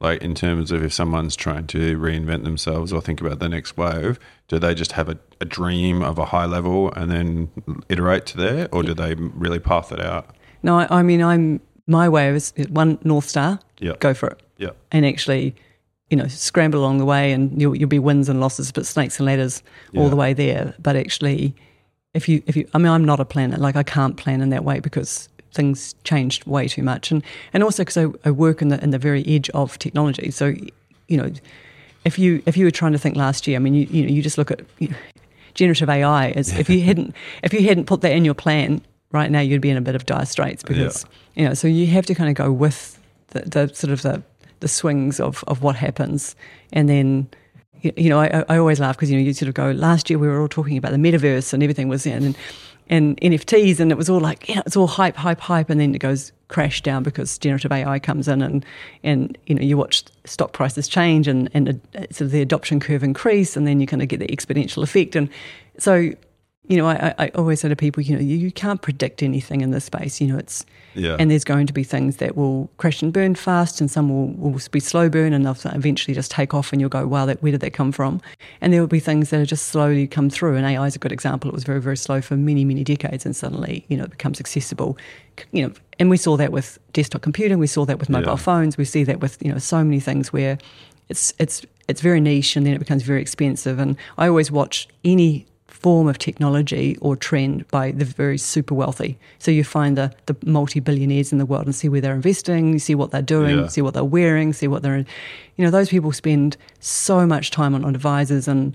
[SPEAKER 1] like in terms of if someone's trying to reinvent themselves or think about the next wave? Do they just have a, a dream of a high level and then iterate to there, or do they really path it out?
[SPEAKER 3] No, I, I mean I'm my way is one north star.
[SPEAKER 1] Yeah.
[SPEAKER 3] Go for it.
[SPEAKER 1] Yeah.
[SPEAKER 3] and actually, you know, scramble along the way, and you'll you'll be wins and losses, but snakes and ladders all the way there. But actually, if you if you, I mean, I'm not a planner. Like I can't plan in that way because things changed way too much, and and also because I, I work in the in the very edge of technology. So, you know, if you if you were trying to think last year, I mean, you you know, you just look at you know, generative AI. As if you hadn't if you hadn't put that in your plan right now, you'd be in a bit of dire straits because you know. So you have to kind of go with the, the sort of the the swings of, of what happens. And then, you, you know, I, I always laugh because, you know, you sort of go, last year we were all talking about the metaverse and everything was in. And, and NFTs, and it was all like, yeah, it's all hype, hype, hype, and then it goes crash down because generative AI comes in, and and you know you watch stock prices change, and and uh, sort of the adoption curve increase, and then you kind of get the exponential effect, and so you know, I, I always say to people, you know, you, can't predict anything in this space. You know, it's
[SPEAKER 1] Yeah.
[SPEAKER 3] and there's going to be things that will crash and burn fast, and some will, will be slow burn, and they'll eventually just take off, and you'll go, wow, that, where did that come from? And there will be things that are just slowly come through. And AI is a good example. It was very, very slow for many, many decades, and suddenly, you know, it becomes accessible. You know, and we saw that with desktop computing, we saw that with mobile
[SPEAKER 1] Yeah.
[SPEAKER 3] phones, we see that with you know so many things where it's it's it's very niche, and then it becomes very expensive. And I always watch any form of technology or trend by the very super wealthy. So you find the, the multi billionaires in the world and see where they're investing, you see what they're doing,
[SPEAKER 1] Yeah.
[SPEAKER 3] see what they're wearing, see what they're, you know, those people spend so much time on, on advisors and,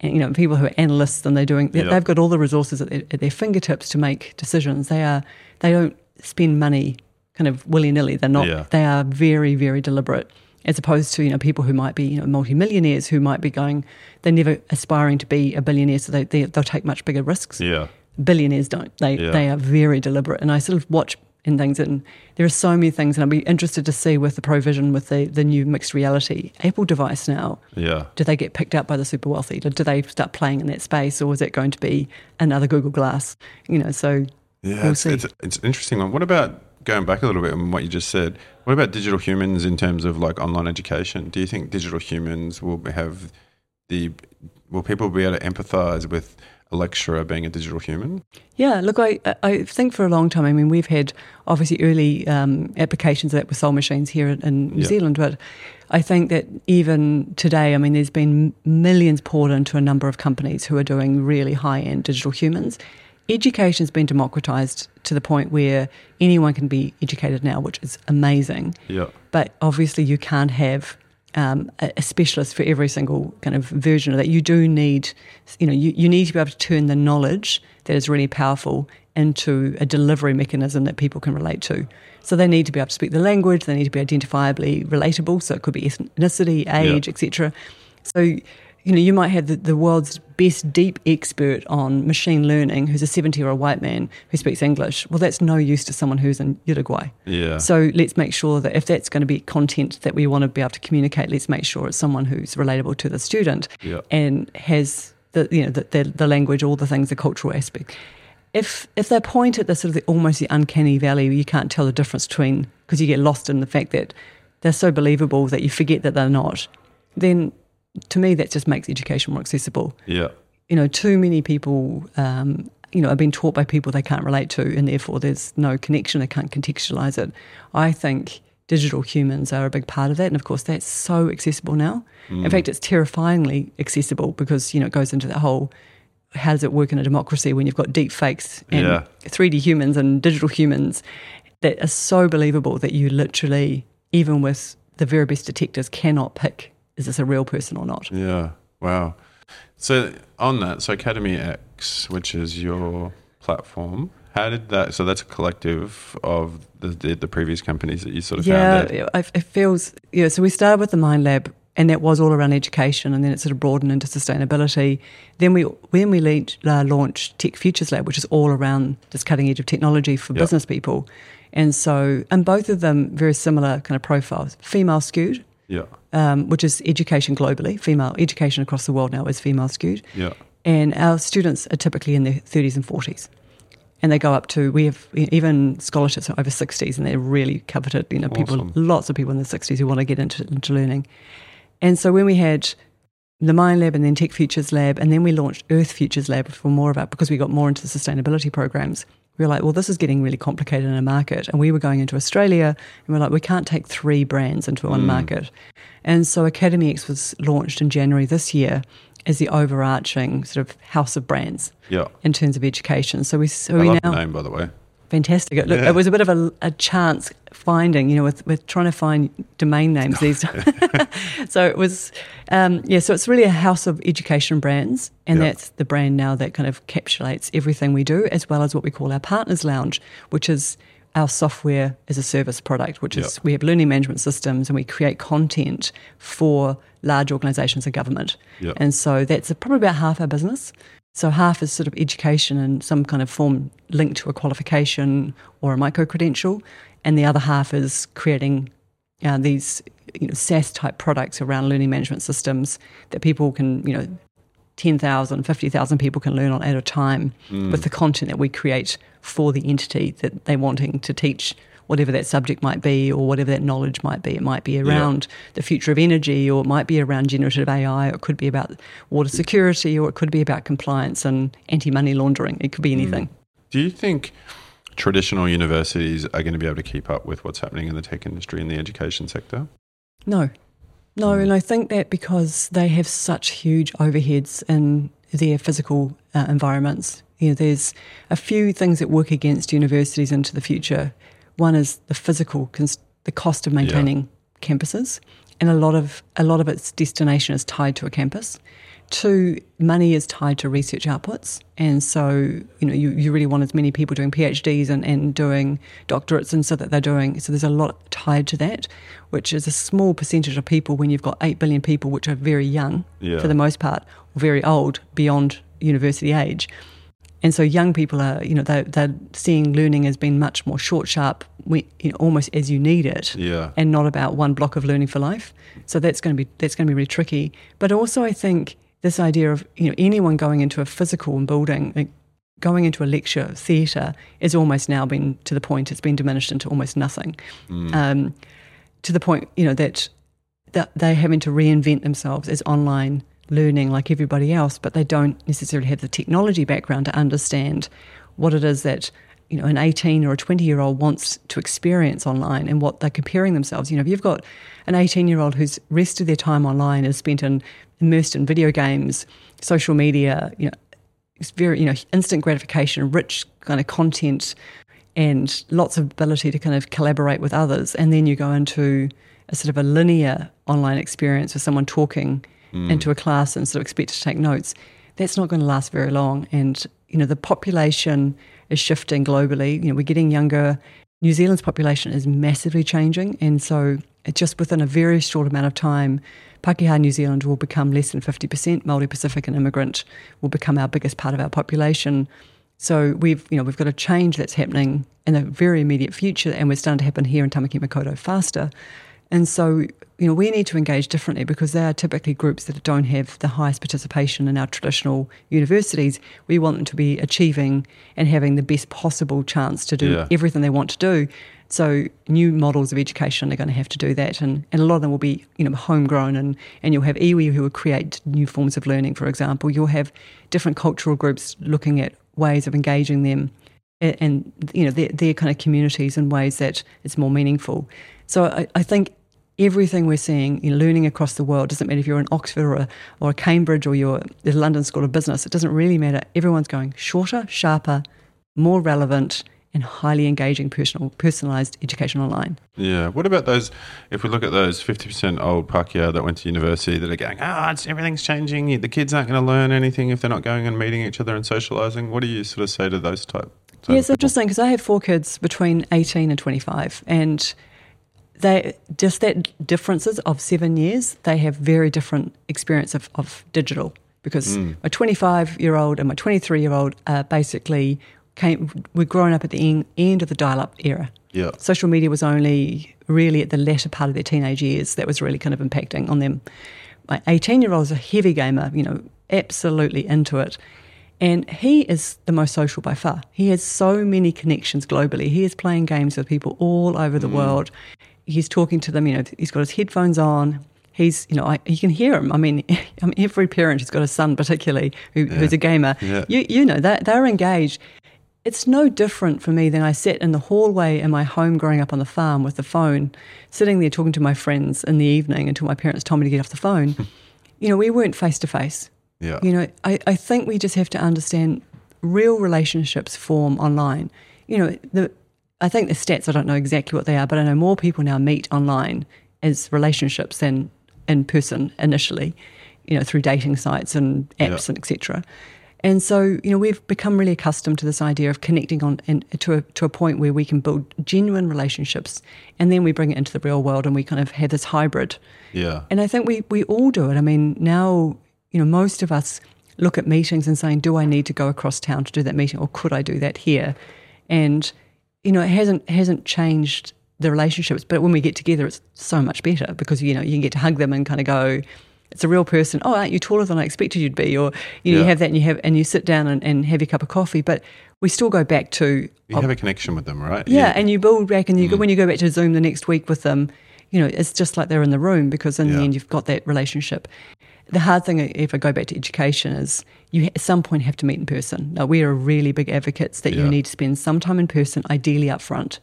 [SPEAKER 3] and, you know, people who are analysts and they're doing, they-
[SPEAKER 1] Yeah.
[SPEAKER 3] they've got all the resources at their, at their fingertips to make decisions. They are, they don't spend money kind of willy nilly. They're not,
[SPEAKER 1] Yeah.
[SPEAKER 3] they are very, very deliberate. As opposed to you know people who might be you know multimillionaires who might be going, they're never aspiring to be a billionaire, so they, they they'll take much bigger risks
[SPEAKER 1] Yeah.
[SPEAKER 3] billionaires don't. They
[SPEAKER 1] Yeah.
[SPEAKER 3] they are very deliberate, and I sort of watch in things, and there are so many things, and I'd be interested to see with the provision with the the new mixed reality Apple device now.
[SPEAKER 1] Yeah.
[SPEAKER 3] Do they get picked up by the super wealthy? Do do they start playing in that space, or is it going to be another Google Glass? You know, so
[SPEAKER 1] Yeah,
[SPEAKER 3] we'll
[SPEAKER 1] it's, it's, it's interesting one. What about going back a little bit on what you just said? What about digital humans in terms of like online education? Do you think digital humans will have the will people be able to empathize with a lecturer being a digital human?
[SPEAKER 3] Yeah, look, I, I think for a long time, I mean, we've had obviously early um, applications of that with Soul Machines here in, in New
[SPEAKER 1] Yeah.
[SPEAKER 3] Zealand, but I think that even today, I mean, there's been millions poured into a number of companies who are doing really high end digital humans. Education's been democratized to the point where anyone can be educated now, which is amazing.
[SPEAKER 1] Yeah.
[SPEAKER 3] But obviously, you can't have um, a, a specialist for every single kind of version of that. You do need, you know, you, you need to be able to turn the knowledge that is really powerful into a delivery mechanism that people can relate to. So they need to be able to speak the language. They need to be identifiably relatable. So it could be ethnicity, age, etc. So you know, you might have the, the world's best deep expert on machine learning who's a 70 year old white man who speaks English. Well, that's no use to someone who's in Uruguay.
[SPEAKER 1] Yeah.
[SPEAKER 3] So let's make sure that if that's going to be content that we want to be able to communicate, let's make sure it's someone who's relatable to the student
[SPEAKER 1] Yeah.
[SPEAKER 3] and has the you know the, the, the language, all the things, the cultural aspect. If if they point at the sort of the, almost the uncanny valley you can't tell the difference between because you get lost in the fact that they're so believable that you forget that they're not, then to me that just makes education more accessible
[SPEAKER 1] Yeah.
[SPEAKER 3] you know, too many people, um, you know, are being taught by people they can't relate to, and therefore there's no connection. They can't contextualize it. I think digital humans are a big part of that, and of course that's so accessible now. In fact, it's terrifyingly accessible because you know it goes into that whole. How does it work in a democracy when you've got deep fakes and
[SPEAKER 1] Yeah.
[SPEAKER 3] 3D humans and digital humans that are so believable that you literally, even with the very best detectors, cannot pick is this a real person or not?
[SPEAKER 1] Yeah. Wow. So on that, so AcademyEX, which is your platform, how did that? So that's a collective of the the, the previous companies that you sort of
[SPEAKER 3] yeah,
[SPEAKER 1] founded.
[SPEAKER 3] it, it feels yeah. So we started with the Mind Lab, and that was all around education, and then it sort of broadened into sustainability. Then we when we lead, uh, launched Tech Futures Lab, which is all around this cutting edge of technology for
[SPEAKER 1] Yeah.
[SPEAKER 3] business people, and so and both of them very similar kind of profiles, female skewed.
[SPEAKER 1] Yeah.
[SPEAKER 3] Um, which is education globally. Female education across the world now is female skewed
[SPEAKER 1] Yeah.
[SPEAKER 3] and our students are typically in their 30s and 40s and they go up to we have even scholarships over 60s and they're really coveted you know people lots of people in the 60s who want to get into, into learning and so when we had the Mind Lab and then Tech Futures Lab, and then we launched Earth Futures Lab for more of our because we got more into the sustainability programs. We were like, well, this is getting really complicated in a market, and we were going into Australia, and we're like, we can't take three brands into one hmm. market, and so AcademyEX was launched in January this year as the overarching sort of house of brands
[SPEAKER 1] Yeah.
[SPEAKER 3] in terms of education. So we so
[SPEAKER 1] I
[SPEAKER 3] we
[SPEAKER 1] love
[SPEAKER 3] now
[SPEAKER 1] the name, by the way.
[SPEAKER 3] Fantastic. It, look,
[SPEAKER 1] Yeah.
[SPEAKER 3] it was a bit of a, a chance finding, you know, with, with trying to find domain names these days. so it was, um, yeah, so it's really a house of education brands. And
[SPEAKER 1] Yeah.
[SPEAKER 3] that's the brand now that kind of encapsulates everything we do, as well as what we call our Partners Lounge, which is our software as a service product, which is we have learning management systems and we create content for large organizations and government.
[SPEAKER 1] Yeah.
[SPEAKER 3] And so that's probably about half our business. So half is sort of education and some kind of form linked to a qualification or a micro credential, and the other half is creating uh, these you know, SaaS type products around learning management systems that people can, you know, 10,000, 50,000 people can learn on at a time
[SPEAKER 1] Mm.
[SPEAKER 3] with the content that we create for the entity that they're wanting to teach whatever that subject might be or whatever that knowledge might be. It might be around the future of energy or it might be around generative AI or it could be about water security or it could be about compliance and anti-money laundering. It could be anything.
[SPEAKER 1] Do you think traditional universities are going to be able to keep up with what's happening in the tech industry and the education sector?
[SPEAKER 3] No. No, and I think that because they have such huge overheads in their physical uh, environments. You know, there's a few things that work against universities into the future. One is the physical, cons- the cost of maintaining campuses, and a lot of a lot of its destination is tied to a campus. Two, money is tied to research outputs, and so you know you, you really want as many people doing PhDs and, and doing doctorates, and so that they're doing. So there's a lot tied to that, which is a small percentage of people when you've got eight billion people, which are very young
[SPEAKER 1] Yeah.
[SPEAKER 3] for the most part, or very old beyond university age. And so young people are, you know, they're, they're seeing learning as being much more short, sharp, we, you know, almost as you need it,
[SPEAKER 1] Yeah.
[SPEAKER 3] and not about one block of learning for life. So that's going to be that's going to be really tricky. But also, I think this idea of you know anyone going into a physical building, like going into a lecture theatre, is almost now been to the point it's been diminished into almost nothing. Um, to the point, you know, that that they're having to reinvent themselves as online learning like everybody else, but they don't necessarily have the technology background to understand what it is that you know an 18 or a 20 year old wants to experience online and what they're comparing themselves. You know, if you've got an 18 year old whose rest of their time online is spent in immersed in video games, social media, you know, it's very you know instant gratification, rich kind of content, and lots of ability to kind of collaborate with others, and then you go into a sort of a linear online experience with someone talking Mm. into a class and sort of expect to take notes. That's not going to last very long, and you know the population is shifting globally. You know we're getting younger. New Zealand's population is massively changing, and so just within a very short amount of time, Pakeha New Zealand will become less than 50%. Māori Pacific and immigrant will become our biggest part of our population. So we've, you know, we've got a change that's happening in the very immediate future, and we're starting to happen here in Tamaki Makaurau faster. And so, you know, we need to engage differently because they are typically groups that don't have the highest participation in our traditional universities. We want them to be achieving and having the best possible chance to do
[SPEAKER 1] Yeah.
[SPEAKER 3] everything they want to do. So new models of education are going to have to do that, and, and a lot of them will be you know homegrown, and, and you'll have iwi who will create new forms of learning. For example, you'll have different cultural groups looking at ways of engaging them, and, and you know their, their kind of communities in ways that it's more meaningful. So I, I think everything we're seeing, you know, learning across the world doesn't matter if you're in Oxford or a, or a Cambridge or you're at London School of Business. It doesn't really matter. Everyone's going shorter, sharper, more relevant, and highly engaging personal personalized education online.
[SPEAKER 1] Yeah. What about those? If we look at those fifty percent old Pakeha that went to university that are going, ah, it's everything's changing. The kids aren't going to learn anything if they're not going and meeting each other and socializing. What do you sort of say to those type? type
[SPEAKER 3] Yeah, it's interesting because I have four kids between 18 and 25, and they just that differences of seven years, they have very different experience of, of digital. Because hmm. my 25 year old and my 23 year old are basically came, were growing up at the end, end of the dial up era.
[SPEAKER 1] Yeah.
[SPEAKER 3] Social media was only really at the latter part of their teenage years that was really kind of impacting on them. My 18 year old is a heavy gamer, you know, absolutely into it. And he is the most social by far. He has so many connections globally. He is playing games with people all over the hmm. world. He's talking to them, you know, he's got his headphones on. He's, you know, I, you can hear him. I mean, I mean, every parent who's got a son, particularly, who, who's a gamer,
[SPEAKER 1] Yeah.
[SPEAKER 3] you, you know, they're, they're engaged. It's no different for me than I sat in the hallway in my home growing up on the farm with the phone, sitting there talking to my friends in the evening until my parents told me to get off the phone. you know, we weren't face to face.
[SPEAKER 1] Yeah.
[SPEAKER 3] You know, I, I think we just have to understand real relationships form online. You know, the I think the stats, I don't know exactly what they are, but I know more people now meet online as relationships than in person initially, you know, through dating sites and apps
[SPEAKER 1] Yeah.
[SPEAKER 3] and etc. And so, you know, we've become really accustomed to this idea of connecting on and to a, to a point where we can build genuine relationships, and then we bring it into the real world, and we kind of have this hybrid.
[SPEAKER 1] Yeah.
[SPEAKER 3] And I think we, we all do it. I mean, now, you know, most of us look at meetings and saying, do I need to go across town to do that meeting or could I do that here? And, you know, it hasn't, hasn't changed the relationships, but when we get together, it's so much better because, you know, you can get to hug them and kind of go, it's a real person. Oh, aren't you taller than I expected you'd be? Or, you know,
[SPEAKER 1] Yeah.
[SPEAKER 3] you have that and you have, and you sit down and, and have your cup of coffee, but we still go back to,
[SPEAKER 1] You have a connection with them, right?
[SPEAKER 3] yeah,
[SPEAKER 1] You-
[SPEAKER 3] and you build back, and you
[SPEAKER 1] Mm.
[SPEAKER 3] go, when you go back to Zoom the next week with them, you know, it's just like they're in the room because in
[SPEAKER 1] Yeah.
[SPEAKER 3] the end you've got that relationship. The hard thing, if I go back to education, is you at some point have to meet in person. Now we are really big advocates that
[SPEAKER 1] Yeah.
[SPEAKER 3] you need to spend some time in person, ideally up front,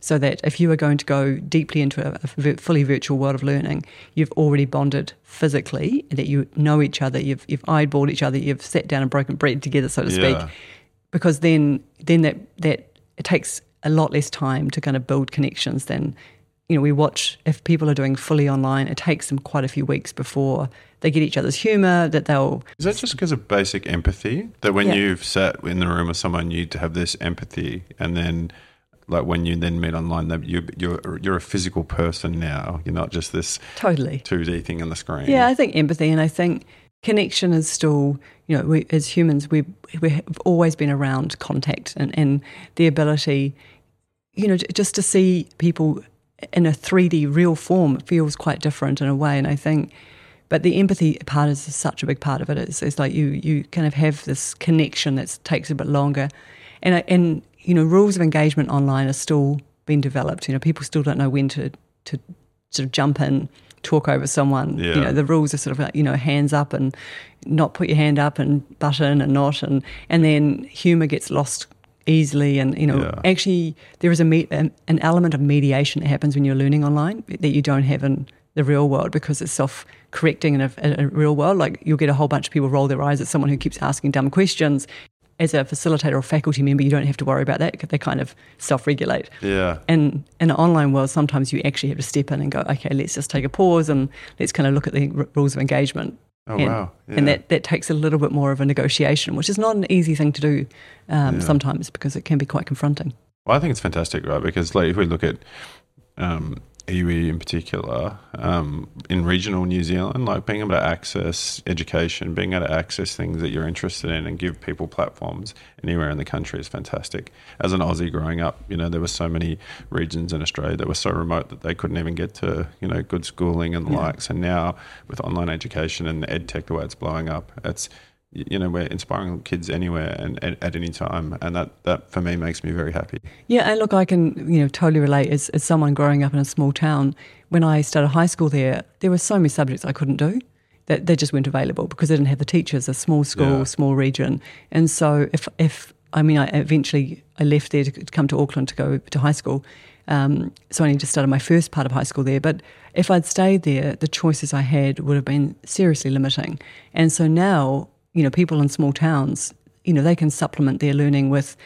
[SPEAKER 3] so that if you are going to go deeply into a, a fully virtual world of learning, you've already bonded physically, that you know each other, you've you've eyeballed each other, you've sat down and broken bread together, so to speak because then then that that it takes a lot less time to kind of build connections than you know we watch if people are doing fully online it takes them quite a few weeks before they get each other's humor that they'll
[SPEAKER 1] Is that just because of basic empathy? That when
[SPEAKER 3] Yeah.
[SPEAKER 1] you've sat in the room with someone, you need to have this empathy, and then, like when you then meet online, that you you're you're a physical person now. You're not just this
[SPEAKER 3] totally
[SPEAKER 1] two D thing on the screen.
[SPEAKER 3] yeah i think empathy and i think connection is still you know we as humans we we've always been around contact and and the ability you know just to see people in a 3d real form feels quite different in a way and i think but the empathy part is such a big part of it. It's, it's like you you kind of have this connection that takes a bit longer. And uh, and you know rules of engagement online are still being developed. You know people still don't know when to to sort of jump in talk over someone.
[SPEAKER 1] Yeah.
[SPEAKER 3] you know the rules are sort of like you know hands up and not put your hand up and button and not. And and then humor gets lost easily and you know
[SPEAKER 1] Yeah.
[SPEAKER 3] actually there is a me- an an element of mediation that happens when you're learning online that you don't have in the real world because it's self-correcting in a, in a real world like you'll get a whole bunch of people roll their eyes at someone who keeps asking dumb questions as a facilitator or faculty member you don't have to worry about that 'cause they kind of self-regulate
[SPEAKER 1] yeah.
[SPEAKER 3] and in an online world, sometimes you actually have to step in and go, okay, let's just take a pause and let's kind of look at the r- rules of engagement.
[SPEAKER 1] Oh
[SPEAKER 3] and,
[SPEAKER 1] wow. Yeah.
[SPEAKER 3] And that, that takes a little bit more of a negotiation, which is not an easy thing to do um,
[SPEAKER 1] Yeah.
[SPEAKER 3] sometimes because it can be quite confronting.
[SPEAKER 1] Well, I think it's fantastic, right? Because like if we look at um, iwi in particular, um, in regional New Zealand, like being able to access education, being able to access things that you're interested in, and give people platforms anywhere in the country is fantastic. As an Aussie growing up, you know there were so many regions in Australia that were so remote that they couldn't even get to you know good schooling and the
[SPEAKER 3] Yeah.
[SPEAKER 1] likes. And now with online education and ed tech the way it's blowing up, it's you know we're inspiring kids anywhere and at, at any time, and that that for me makes me very happy.
[SPEAKER 3] Yeah, and look, I can you know totally relate. As, as someone growing up in a small town, when I started high school there, there were so many subjects I couldn't do that they just weren't available because they didn't have the teachers. A small school,
[SPEAKER 1] Yeah.
[SPEAKER 3] small region, and so if if I mean, I eventually I left there to, come to Auckland to go to high school. Um, so I only just started my first part of high school there. But if I'd stayed there, the choices I had would have been seriously limiting. And so now, you know, people in small towns, you know, they can supplement their learning with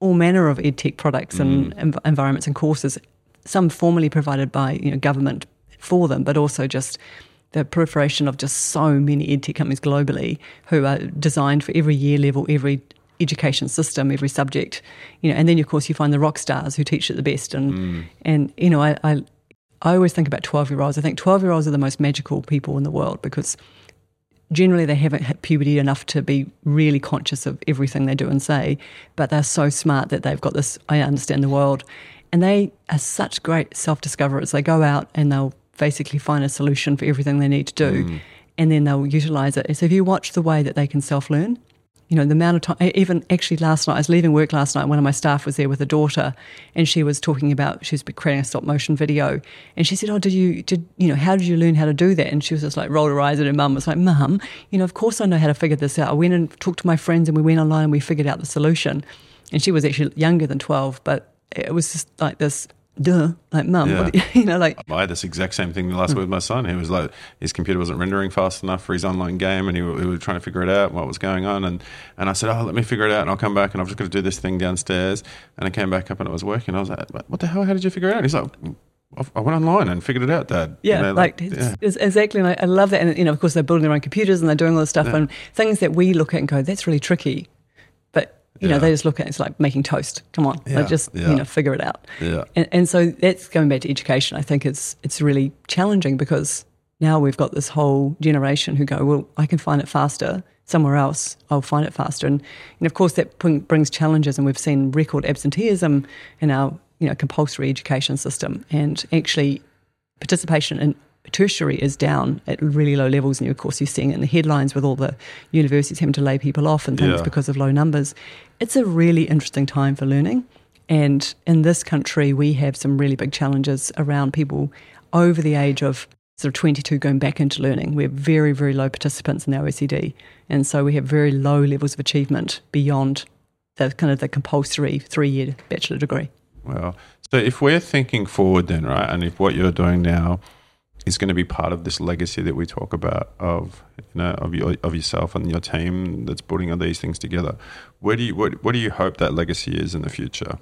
[SPEAKER 3] all manner of ed tech products and mm. env- environments and courses, some formally provided by you know government for them, but also just the proliferation of just so many ed tech companies globally who are designed for every year level, every education system, every subject, you know, and then of course you find the rock stars who teach it the best, and mm. and you know I. I I always think about 12 year olds. I think 12 year olds are the most magical people in the world because generally they haven't hit puberty enough to be really conscious of everything they do and say, but they're so smart that they've got this I understand the world. And they are such great self discoverers. They go out and they'll basically find a solution for everything they need to do mm. and then they'll utilize it. So if you watch the way that they can self learn, you know, the amount of time, even actually last night, I was leaving work last night, one of my staff was there with a daughter and she was talking about, she was creating a stop motion video. And she said, Oh, did you, did, you know, how did you learn how to do that? And she was just like, rolled her eyes at her mum, was like, Mum, you know, of course I know how to figure this out. I went and talked to my friends and we went online and we figured out the solution. And she was actually younger than 12, but it was just like this, duh, like, Mum, do you, you know, like,
[SPEAKER 1] I had this exact same thing the last week with my son. He was like, his computer wasn't rendering fast enough for his online game, and he, he was trying to figure it out what was going on. And, and I said, "Oh, let me figure it out, and I'll come back, and I've just got to do this thing downstairs." And I came back up, and it was working. I was like, "What the hell? How did you figure it out?" He's like, "I- "I went online and figured it out, Dad." You
[SPEAKER 3] Yeah,
[SPEAKER 1] know,
[SPEAKER 3] like,
[SPEAKER 1] yeah.
[SPEAKER 3] it's, it's exactly. And I, I love that. And you know, of course, they're building their own computers and they're doing all this stuff
[SPEAKER 1] Yeah.
[SPEAKER 3] and things that we look at and go, "That's really tricky," you
[SPEAKER 1] Yeah.
[SPEAKER 3] know, they just look at it, it's like making toast. Come on,
[SPEAKER 1] Yeah,
[SPEAKER 3] like just
[SPEAKER 1] yeah.
[SPEAKER 3] you know, figure it out.
[SPEAKER 1] Yeah.
[SPEAKER 3] And, and so that's going back to education. I think it's it's really challenging because now we've got this whole generation who go, "Well, I can find it faster, somewhere else, I'll find it faster. And, and of course, that brings challenges, and we've seen record absenteeism in our you know compulsory education system, and actually participation in tertiary is down at really low levels. And of course, you're seeing it in the headlines with all the universities having to lay people off and things yeah. because of low numbers. It's a really interesting time for learning. And in this country, we have some really big challenges around people over the age of sort of 22 going back into learning. We're very, very low participants in our OECD. And so we have very low levels of achievement beyond the kind of the compulsory three year bachelor degree.
[SPEAKER 1] Well, so if we're thinking forward then, right, and if what you're doing now is going to be part of this legacy that we talk about of you know of your of yourself and your team that's putting all these things together, where do you what, what do you hope that legacy is in the future?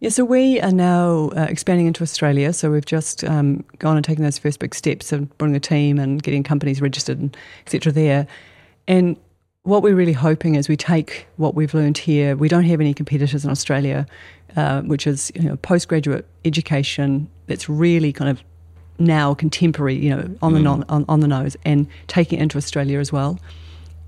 [SPEAKER 3] Yeah, so we are now uh, expanding into Australia. So we've just um, gone and taken those first big steps of bringing a team and getting companies registered and etc. there. And what we're really hoping is we take what we've learned here. We don't have any competitors in Australia, uh, which is you know postgraduate education that's really kind of now contemporary, you know, on the mm. non, on, on the nose, and taking it into Australia as well.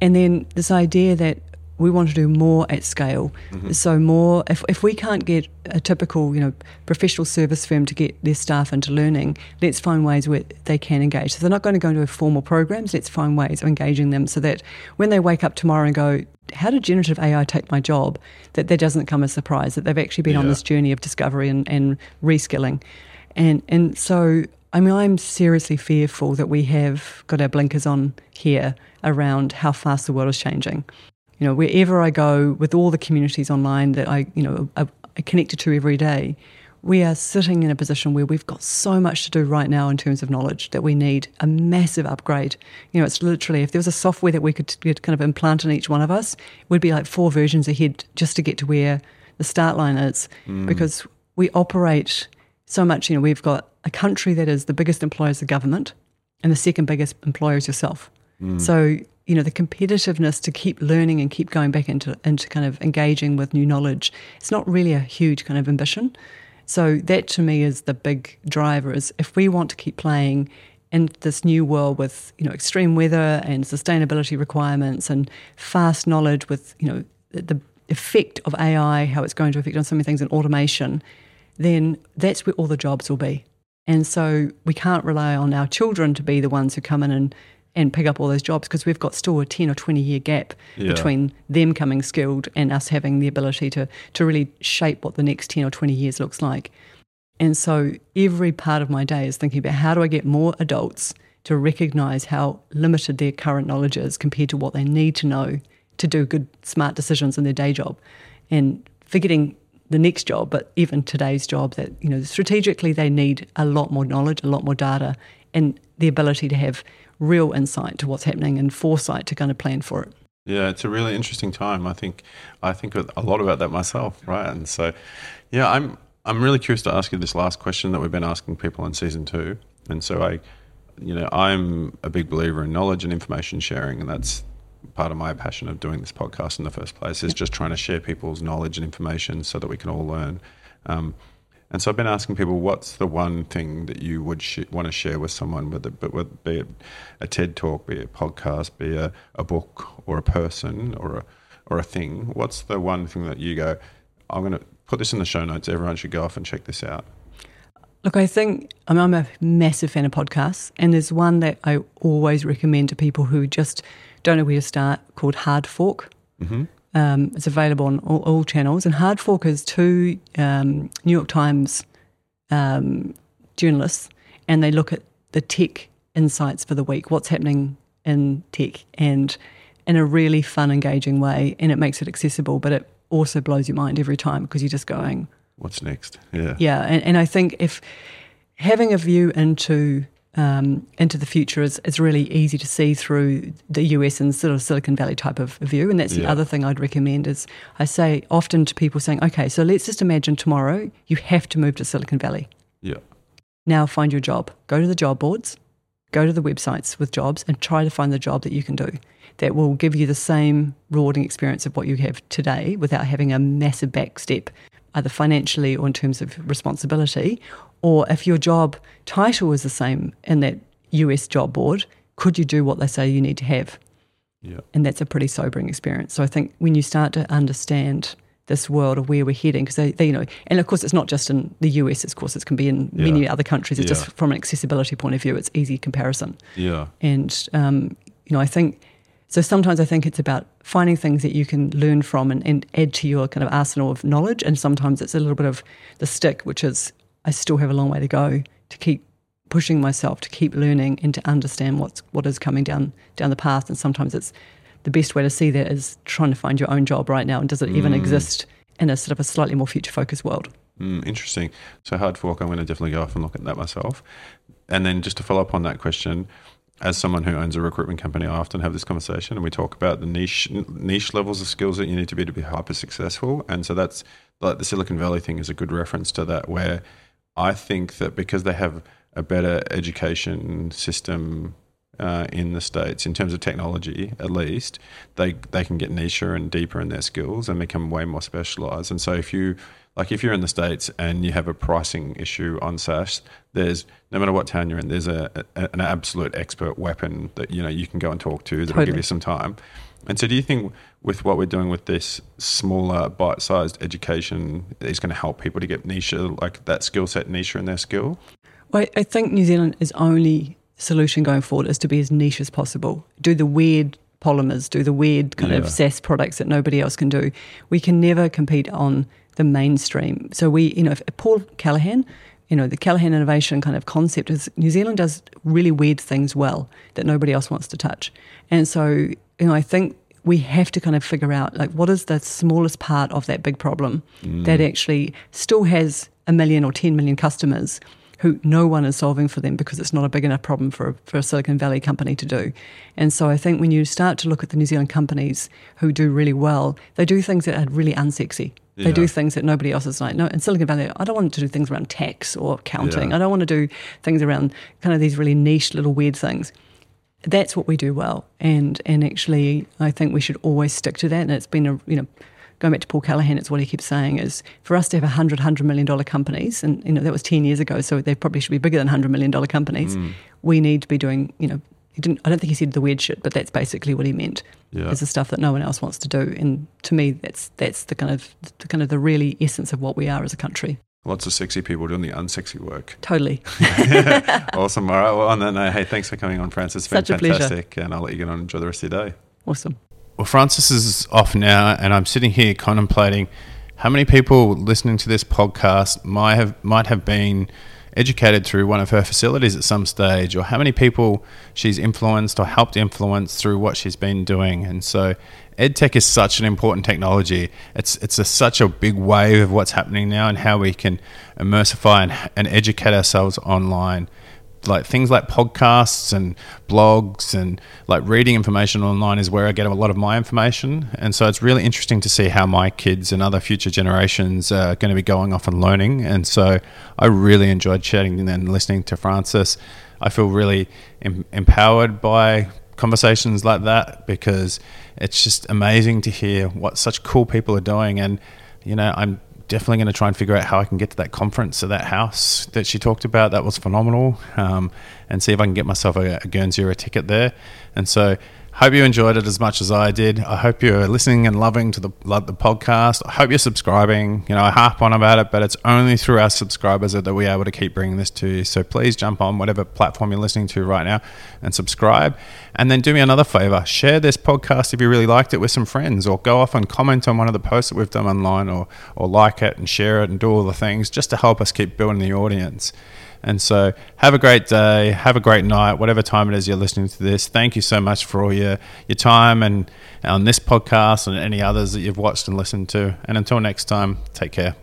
[SPEAKER 3] And then this idea that we want to do more at scale. Mm-hmm. So more, if, if we can't get a typical, you know, professional service firm to get their staff into learning, let's find ways where they can engage. So they're not going to go into formal programs. Let's find ways of engaging them so that when they wake up tomorrow and go, how did generative AI take my job? That that doesn't come as a surprise. That they've actually been yeah. on this journey of discovery and, and reskilling, and and so I mean, I'm seriously fearful that we have got our blinkers on here around how fast the world is changing you know, wherever I go with all the communities online that I, you know, are, connected to every day, we are sitting in a position where we've got so much to do right now in terms of knowledge that we need a massive upgrade. You know, it's literally if there was a software that we could kind of implant in each one of us, we'd be like four versions ahead just to get to where the start line is mm. because we operate so much. You know, we've got a country that is the biggest employer is the government, and the second biggest employer is yourself. Mm. So you know the competitiveness to keep learning and keep going back into into kind of engaging with new knowledge it's not really a huge kind of ambition so that to me is the big driver is if we want to keep playing in this new world with you know extreme weather and sustainability requirements and fast knowledge with you know the effect of AI how it's going to affect on so many things and automation then that's where all the jobs will be and so we can't rely on our children to be the ones who come in and and pick up all those jobs because we've got still a 10 or 20 year gap yeah. between them coming skilled and us having the ability to, to really shape what the next 10 or 20 years looks like. And so every part of my day is thinking about how do I get more adults to recognize how limited their current knowledge is compared to what they need to know to do good, smart decisions in their day job. And forgetting the next job, but even today's job, that, you know, strategically they need a lot more knowledge, a lot more data, and the ability to have real insight to what's happening and foresight to kind of plan for it.
[SPEAKER 1] Yeah, it's a really interesting time. I think I think a lot about that myself, right? And so, yeah, I'm I'm really curious to ask you this last question that we've been asking people in season two. And so I, you know, I'm a big believer in knowledge and information sharing, and that's part of my passion of doing this podcast in the first place is just trying to share people's knowledge and information so that we can all learn. Um, and so I've been asking people, what's the one thing that you would sh- want to share with someone, whether but with, be it a TED talk, be it a podcast, be a, a book or a person or a or a thing. What's the one thing that you go? I'm going to put this in the show notes. Everyone should go off and check this out.
[SPEAKER 3] Look, I think I mean, I'm a massive fan of podcasts, and there's one that I always recommend to people who just don't know where to start called Hard Fork. Mm-hmm. Um, it's available on all, all, channels. And Hard Fork is two um, New York Times um, journalists, and they look at the tech insights for the week, what's happening in tech, and in a really fun, engaging way. And it makes it accessible, but it also blows your mind every time because you're just going,
[SPEAKER 1] "What's next?" Yeah,
[SPEAKER 3] yeah. And, and I think if having a view into um, into the future is, is really easy to see through the US and sort of Silicon Valley type of view. And that's yeah. the other thing I'd recommend is I say often to people saying, okay, so let's just imagine tomorrow you have to move to Silicon Valley.
[SPEAKER 1] Yeah.
[SPEAKER 3] Now find your job. Go to the job boards, go to the websites with jobs and try to find the job that you can do that will give you the same rewarding experience of what you have today without having a massive back step, either financially or in terms of responsibility, or if your job title is the same in that US job board, could you do what they say you need to have?
[SPEAKER 4] Yeah.
[SPEAKER 3] And that's a pretty sobering experience. So I think when you start to understand this world of where we're heading, because they, they, you know, and of course it's not just in the US, of course it can be in many other countries. It's
[SPEAKER 4] Yeah.
[SPEAKER 3] just from an accessibility point of view, it's easy comparison.
[SPEAKER 4] Yeah.
[SPEAKER 3] And um, you know, I think so. Sometimes I think it's about finding things that you can learn from and, and add to your kind of arsenal of knowledge. And sometimes it's a little bit of the stick, which is I still have a long way to go to keep pushing myself to keep learning and to understand what's what is coming down down the path. And sometimes it's the best way to see that is trying to find your own job right now. And does it even exist in a sort of a slightly more future focused world?
[SPEAKER 4] Mm, interesting. So hard fork. I'm going to definitely go off and look at that myself. And then just to follow up on that question, as someone who owns a recruitment company, I often have this conversation, and we talk about the niche niche levels of skills that you need to be to be hyper successful. And so that's like the Silicon Valley thing is a good reference to that, where I think that because they have a better education system uh, in the states in terms of technology, at least they they can get nicher and deeper in their skills and become way more specialized. And so if you like if you're in the states and you have a pricing issue on SaaS, there's no matter what town you're in, there's a, a an absolute expert weapon that you know you can go and talk to that will give you some time. And so, do you think with what we're doing with this smaller, bite-sized education is going to help people to get niche, like that skill set, niche in their skill?
[SPEAKER 3] Well, I think New Zealand's only solution going forward is to be as niche as possible. Do the weird polymers, do the weird kind
[SPEAKER 4] Yeah.
[SPEAKER 3] of SaaS products that nobody else can do. We can never compete on the mainstream. So we, you know, if Paul Callaghan, you know, the Callaghan innovation kind of concept is New Zealand does really weird things well that nobody else wants to touch. And so, you know, I think we have to kind of figure out like what is the smallest part of that big problem mm. that actually still has a million or 10 million customers who no one is solving for them because it's not a big enough problem for a, for a Silicon Valley company to do. And so I think when you start to look at the New Zealand companies who do really well, they do things that are really unsexy. They
[SPEAKER 4] Yeah.
[SPEAKER 3] do things that nobody else is like. No, in Silicon Valley, I don't want to do things around tax or accounting.
[SPEAKER 4] Yeah.
[SPEAKER 3] I don't want to do things around kind of these really niche little weird things. That's what we do well, and and actually, I think we should always stick to that. And it's been a you know going back to Paul Callaghan, it's what he keeps saying is for us to have 100, 100 million dollar companies, and you know that was 10 years ago, so they probably should be bigger than 100 million dollar companies. Mm. We need to be doing, you know, he didn't, I don't think he said the weird shit, but that's basically what he meant.
[SPEAKER 4] Yeah.
[SPEAKER 3] Is the stuff that no one else wants to do, and to me, that's that's the kind of the kind of the really essence of what we are as a country.
[SPEAKER 4] Lots of sexy people doing the unsexy work.
[SPEAKER 3] Totally.
[SPEAKER 4] awesome. All right. Well, on that note, hey, thanks for coming on, Frances. It's been
[SPEAKER 3] Such a pleasure.
[SPEAKER 4] fantastic. And I'll let you get on and enjoy the rest of your day.
[SPEAKER 3] Awesome.
[SPEAKER 4] Well, Frances is off now, and I'm sitting here contemplating how many people listening to this podcast might have might have been educated through one of her facilities at some stage, or how many people she's influenced or helped influence through what she's been doing. And so, EdTech is such an important technology. It's it's a, such a big wave of what's happening now, and how we can immersify and, and educate ourselves online like things like podcasts and blogs and like reading information online is where I get a lot of my information. And so it's really interesting to see how my kids and other future generations are going to be going off and learning. And so I really enjoyed chatting and listening to Frances. I feel really em- empowered by conversations like that because it's just amazing to hear what such cool people are doing. And, you know, I'm definitely going to try and figure out how I can get to that conference at that house that she talked about. That was phenomenal. Um, and see if I can get myself a, a Guernsey a ticket there. And so, hope you enjoyed it as much as I did. I hope you're listening and loving to the the podcast. I hope you're subscribing. You know, I harp on about it, but it's only through our subscribers that we're able to keep bringing this to you. So please jump on whatever platform you're listening to right now and subscribe. And then do me another favor: share this podcast if you really liked it with some friends, or go off and comment on one of the posts that we've done online, or or like it and share it and do all the things just to help us keep building the audience. And so, have a great day, have a great night, whatever time it is you're listening to this. Thank you so much for all your, your time and on this podcast and any others that you've watched and listened to. And until next time, take care.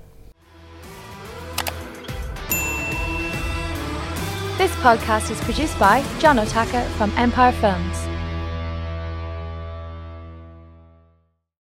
[SPEAKER 2] This podcast is produced by John Otaka from Empire Films.